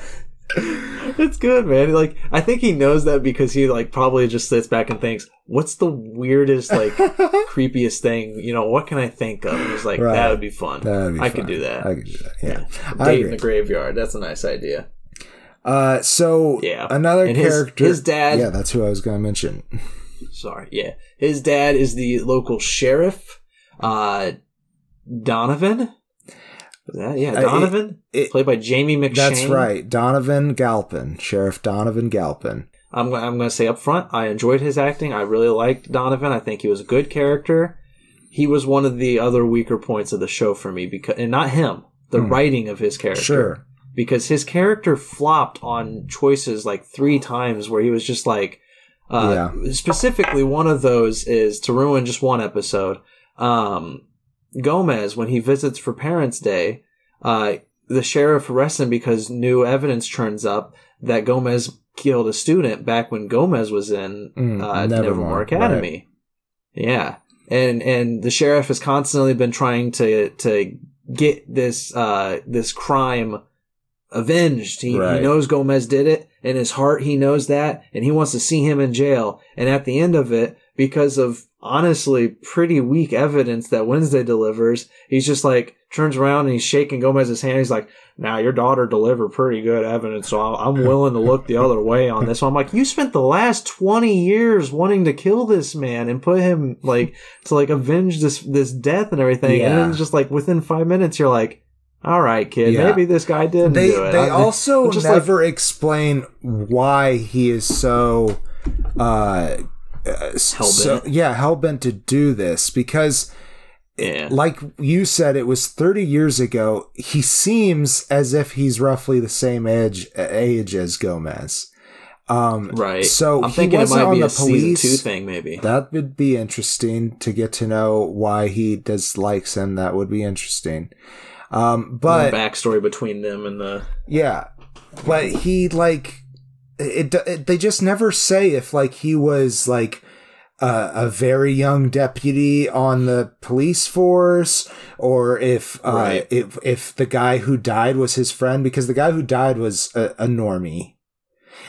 it's good, man. Like I think he knows that because he like probably just sits back and thinks, "What's the weirdest, like, creepiest thing? You know, what can I think of?" He's like,
Right.
"That would be fun.
Be
I
fun.
could do that.
I could do that. Yeah. I
Date in the graveyard. That's a nice idea."
Uh, so
Yeah.
another
And his-
character.
his dad-
Yeah, that's who I was going to mention.
Sorry, yeah. His dad is the local sheriff, uh, Donovan. That yeah,
Uh, it-
Donovan,
it-
played by Jamie McShane.
That's right, Donovan Galpin, Sheriff Donovan Galpin.
I'm, I'm going to say up front, I enjoyed his acting. I really liked Donovan. I think he was a good character. He was one of the other weaker points of the show for me because, and not him, the
Hmm.
writing of his character.
Sure.
Because his character flopped on choices like three times where he was just like, uh, specifically one of those is to ruin just one episode. Um, Gomez, when he visits for Parents' Day, uh, the sheriff arrests him because new evidence turns up that Gomez killed a student back when Gomez was in
Mm,
uh,
Nevermore,
Nevermore Academy. Yeah, and and the sheriff has constantly been trying to to get this uh this crime avenged. He,
Right.
he knows Gomez did it. In his heart, he knows that, and he wants to see him in jail. And at the end of it, because of honestly pretty weak evidence that Wednesday delivers, he's just like turns around and he's shaking Gomez's hand. He's like, "Now your daughter delivered pretty good evidence, so I'm willing to look the other way on this." So I'm like, "You spent the last twenty years wanting to kill this man and put him like to like avenge this this death and everything, and then just like within five minutes, you're like." All right, kid.
Yeah.
Maybe this guy didn't
They
do it.
they
I-
also
just like-
never explain why he is so uh, uh so, yeah hell bent to do this because
yeah.
like you said it was 30 years ago he seems as if he's roughly the same age age as Gomez um
Right.
so
I'm thinking it might
on
be
the
a season
police
two thing, maybe.
That would be interesting to get to know why he dislikes him. That would be interesting. Um, but
the backstory between them and the
yeah, but he like it, it. They just never say if like he was like a, a very young deputy on the police force, or if uh,
Right.
if if the guy who died was his friend, because the guy who died was a, a normie.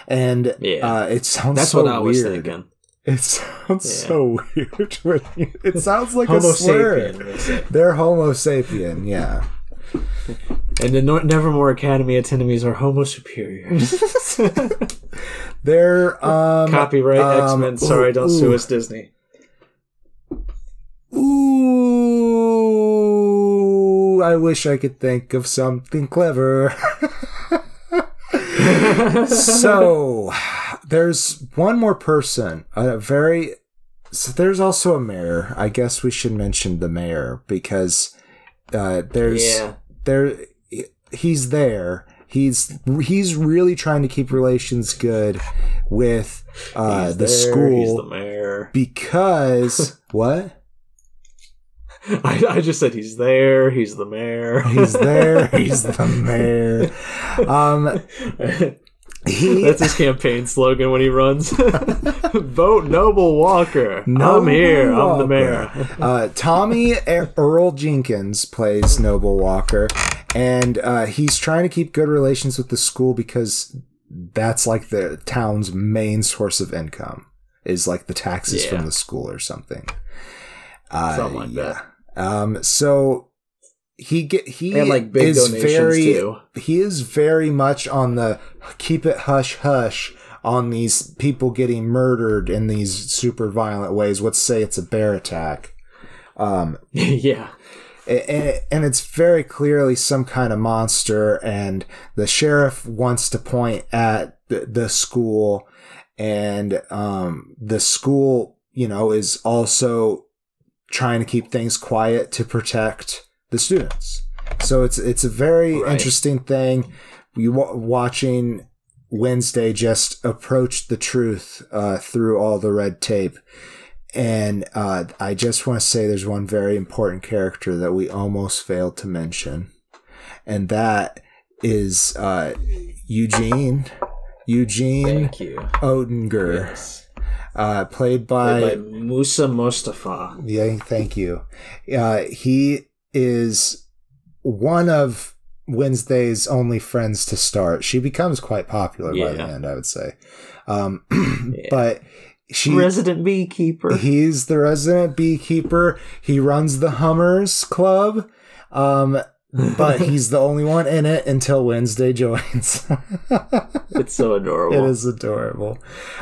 And
Yeah.
uh, it sounds
That's
so
what I was
weird.
thinking.
It sounds
Yeah.
so weird. you- it sounds like a slur.
sapien, they
They're Homo sapien, yeah.
And the Nor- Nevermore Academy atenemies are Homo superiors.
They're um
Copyright
um,
X Men. Sorry,
ooh,
don't sue us, Disney.
Ooh, I wish I could think of something clever. so, there's one more person, a very. So there's also a mayor. I guess we should mention the mayor because uh, there's
Yeah.
there he's there. He's he's really trying to keep relations good with uh, the
there,
school
He's the mayor.
because what?
I, I just said he's there. He's the mayor.
He's there. He's the mayor. Um, he
That's his campaign slogan when he runs. Vote Noble Walker. I'm here. I'm the mayor.
Uh, Tommy Earl Jenkins plays Noble Walker, and uh, he's trying to keep good relations with the school because that's like the town's main source of income is like the taxes
Yeah.
from the school or something. Uh,
Something like that.
Um, so he get he
And, like, big
is
donations,
very
too.
he is very much on the keep it hush hush on these people getting murdered in these super violent ways. Let's say it's a bear attack. Um,
yeah.
And, and it's very clearly some kind of monster and the sheriff wants to point at the, the school and um, the school you know is also trying to keep things quiet to protect the students. So it's it's a very
Right.
interesting thing. You wa- watching wednesday just approach the truth uh, through all the red tape and uh, I just want to say there's one very important character that we almost failed to mention, and that is uh, Eugene. Eugene
Thank you.
Ottinger,
Yes.
uh, played by,
By Moosa Mostafa.
yeah, thank you. Uh, he is one of Wednesday's only friends to start. She becomes quite popular by the end, I would say. Um,
Yeah.
But she
Resident beekeeper.
He's the resident beekeeper. He runs the Hummers Club. Um, but he's the only one in it until Wednesday joins.
it's so adorable.
it is adorable.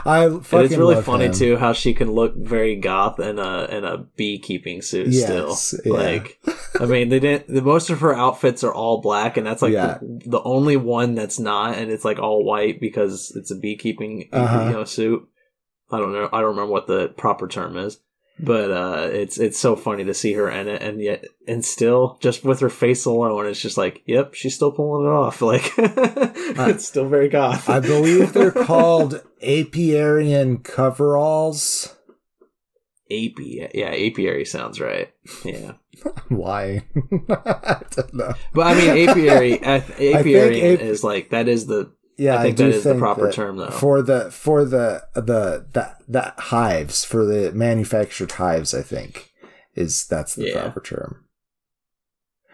I fucking
it's really funny
him.
too how she can look very goth in a in a beekeeping suit
Yes,
still.
yeah.
Like I mean they didn't the most of her outfits are all black and that's like
Yeah.
the, the only one that's not and it's like all white because it's a beekeeping
Uh-huh.
you know suit. I don't know I don't remember what the proper term is. But uh it's it's so funny to see her in it and yet and still just with her face alone it's just like, yep, she's still pulling it off. Like it's still very goth.
I believe they're called apiarian coveralls.
Api, yeah, apiary sounds right. Yeah,
Why? I don't know.
but I mean, apiary, apiary
ap-
is like that is the
Yeah,
I think
do
that is the
think
proper term, though.
For the for the the the, the hives for the manufactured hives, I think is that's the
Yeah.
proper term.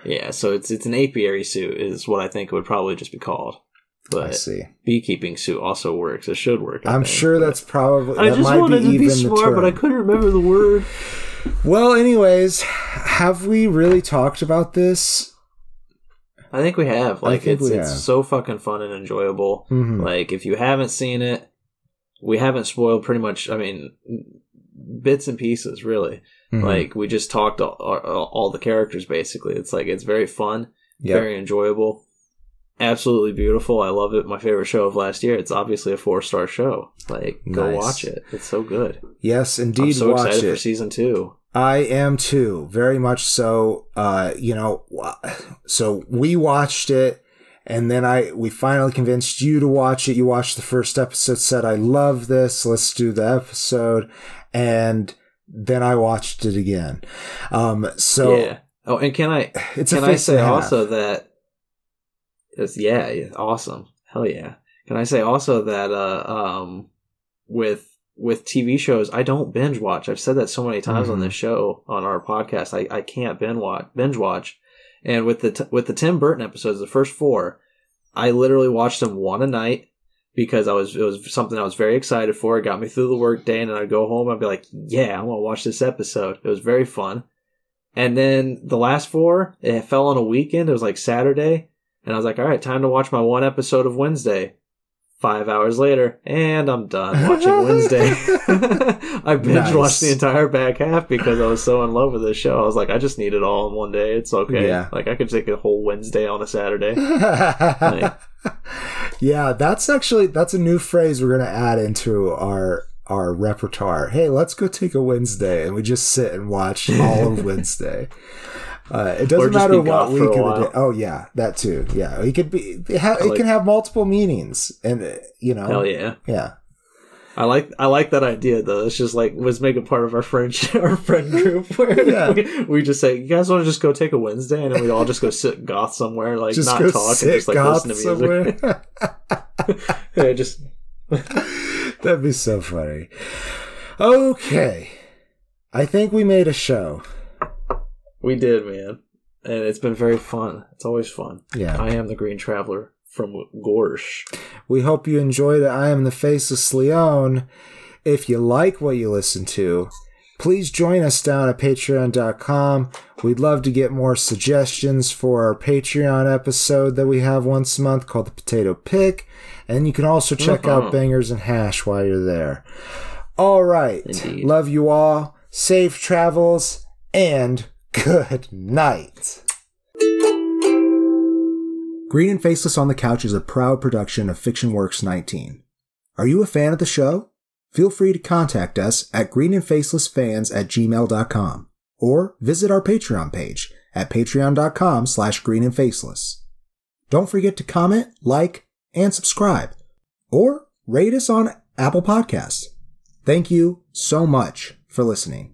yeah. So it's it's an apiary suit is what I think it would probably just be called.
I see.
beekeeping suit also works. It should work. I
I'm
think,
sure that's probably
I
that
just
might
wanted
be
to be smart, but I couldn't remember the word.
Well, anyways, have we really talked about this?
I think we have. Like it's it's
have.
so fucking fun and enjoyable.
Mhm.
Like if you haven't seen it, we haven't spoiled pretty much. I mean, bits and pieces, really.
Mhm.
Like we just talked all, all, all the characters basically. It's like it's very fun,
Yep.
very enjoyable, absolutely beautiful. I love it. My favorite show of last year. It's obviously a four star show. Like go watch it. It's so good.
yes,
I'm
indeed.
so
watch
excited
it.
for season two.
I am too, very much so. Uh, you know, so we watched it, and then I we finally convinced you to watch it. You watched the first episode, said I love this. Let's do the episode, and then I watched it again. Um, so
yeah. Oh, and can I
it's
can I say
and a half.
also that it's yeah, yeah, awesome. Hell yeah. Can I say also that uh um with with TV shows, I don't binge watch. I've said that so many times on
Mhm.
this show on our podcast. I, I can't binge watch binge watch. And with the t- with the Tim Burton episodes, the first four, I literally watched them one a night because I was it was something I was very excited for. It got me through the work day, and then I'd go home. I'd be like, "Yeah, I'm gonna watch this episode." It was very fun. And then the last four, it fell on a weekend. It was like Saturday, and I was like, "All right, time to watch my one episode of Wednesday." Five hours later, and I'm done watching Wednesday. I binge
Nice.
watched the entire back half because I was so in love with this show. I was like, I just need it all in one day. It's okay.
Yeah.
Like I could take a whole Wednesday on a Saturday.
yeah, that's actually that's a new phrase we're gonna add into our our repertoire. Hey, let's go take a Wednesday, and we just sit and watch all of Wednesday. Uh, it doesn't matter what week of the day. Oh yeah, that too. Yeah, it could be. It, ha- it
like-
can have multiple meanings, and uh, you know,
Hell yeah.
yeah.
I like I like that idea though. It's just like let's make it part of our friendship, our friend group where
Yeah.
we, we just say, "You guys want to just go take a Wednesday?" and then we all just go sit goth somewhere, like
Just
not talk and just like listen to music. yeah, just
That'd be so funny. Okay, I think we made a show.
We did, man, and it's been very fun. It's always fun.
Yeah.
I am the Green Traveler from Gorsh.
We hope you enjoyed it. I am the Faceless Leon. If you like what you listen to, please join us down at patreon.com. We'd love to get more suggestions for our Patreon episode that we have once a month called the Potato Pick. And you can also check out uh-huh. Bangers and Hash while you're there. All right.
Indeed.
Love you all. Safe travels and good night. Green and Faceless on the Couch is a proud production of Fiction Works 19. Are you a fan of the show? Feel free to contact us at greenandfacelessfans at gmail.com or visit our Patreon page at patreon.com slash greenandfaceless. Don't forget to comment, like, and subscribe, or rate us on Apple Podcasts. Thank you so much for listening.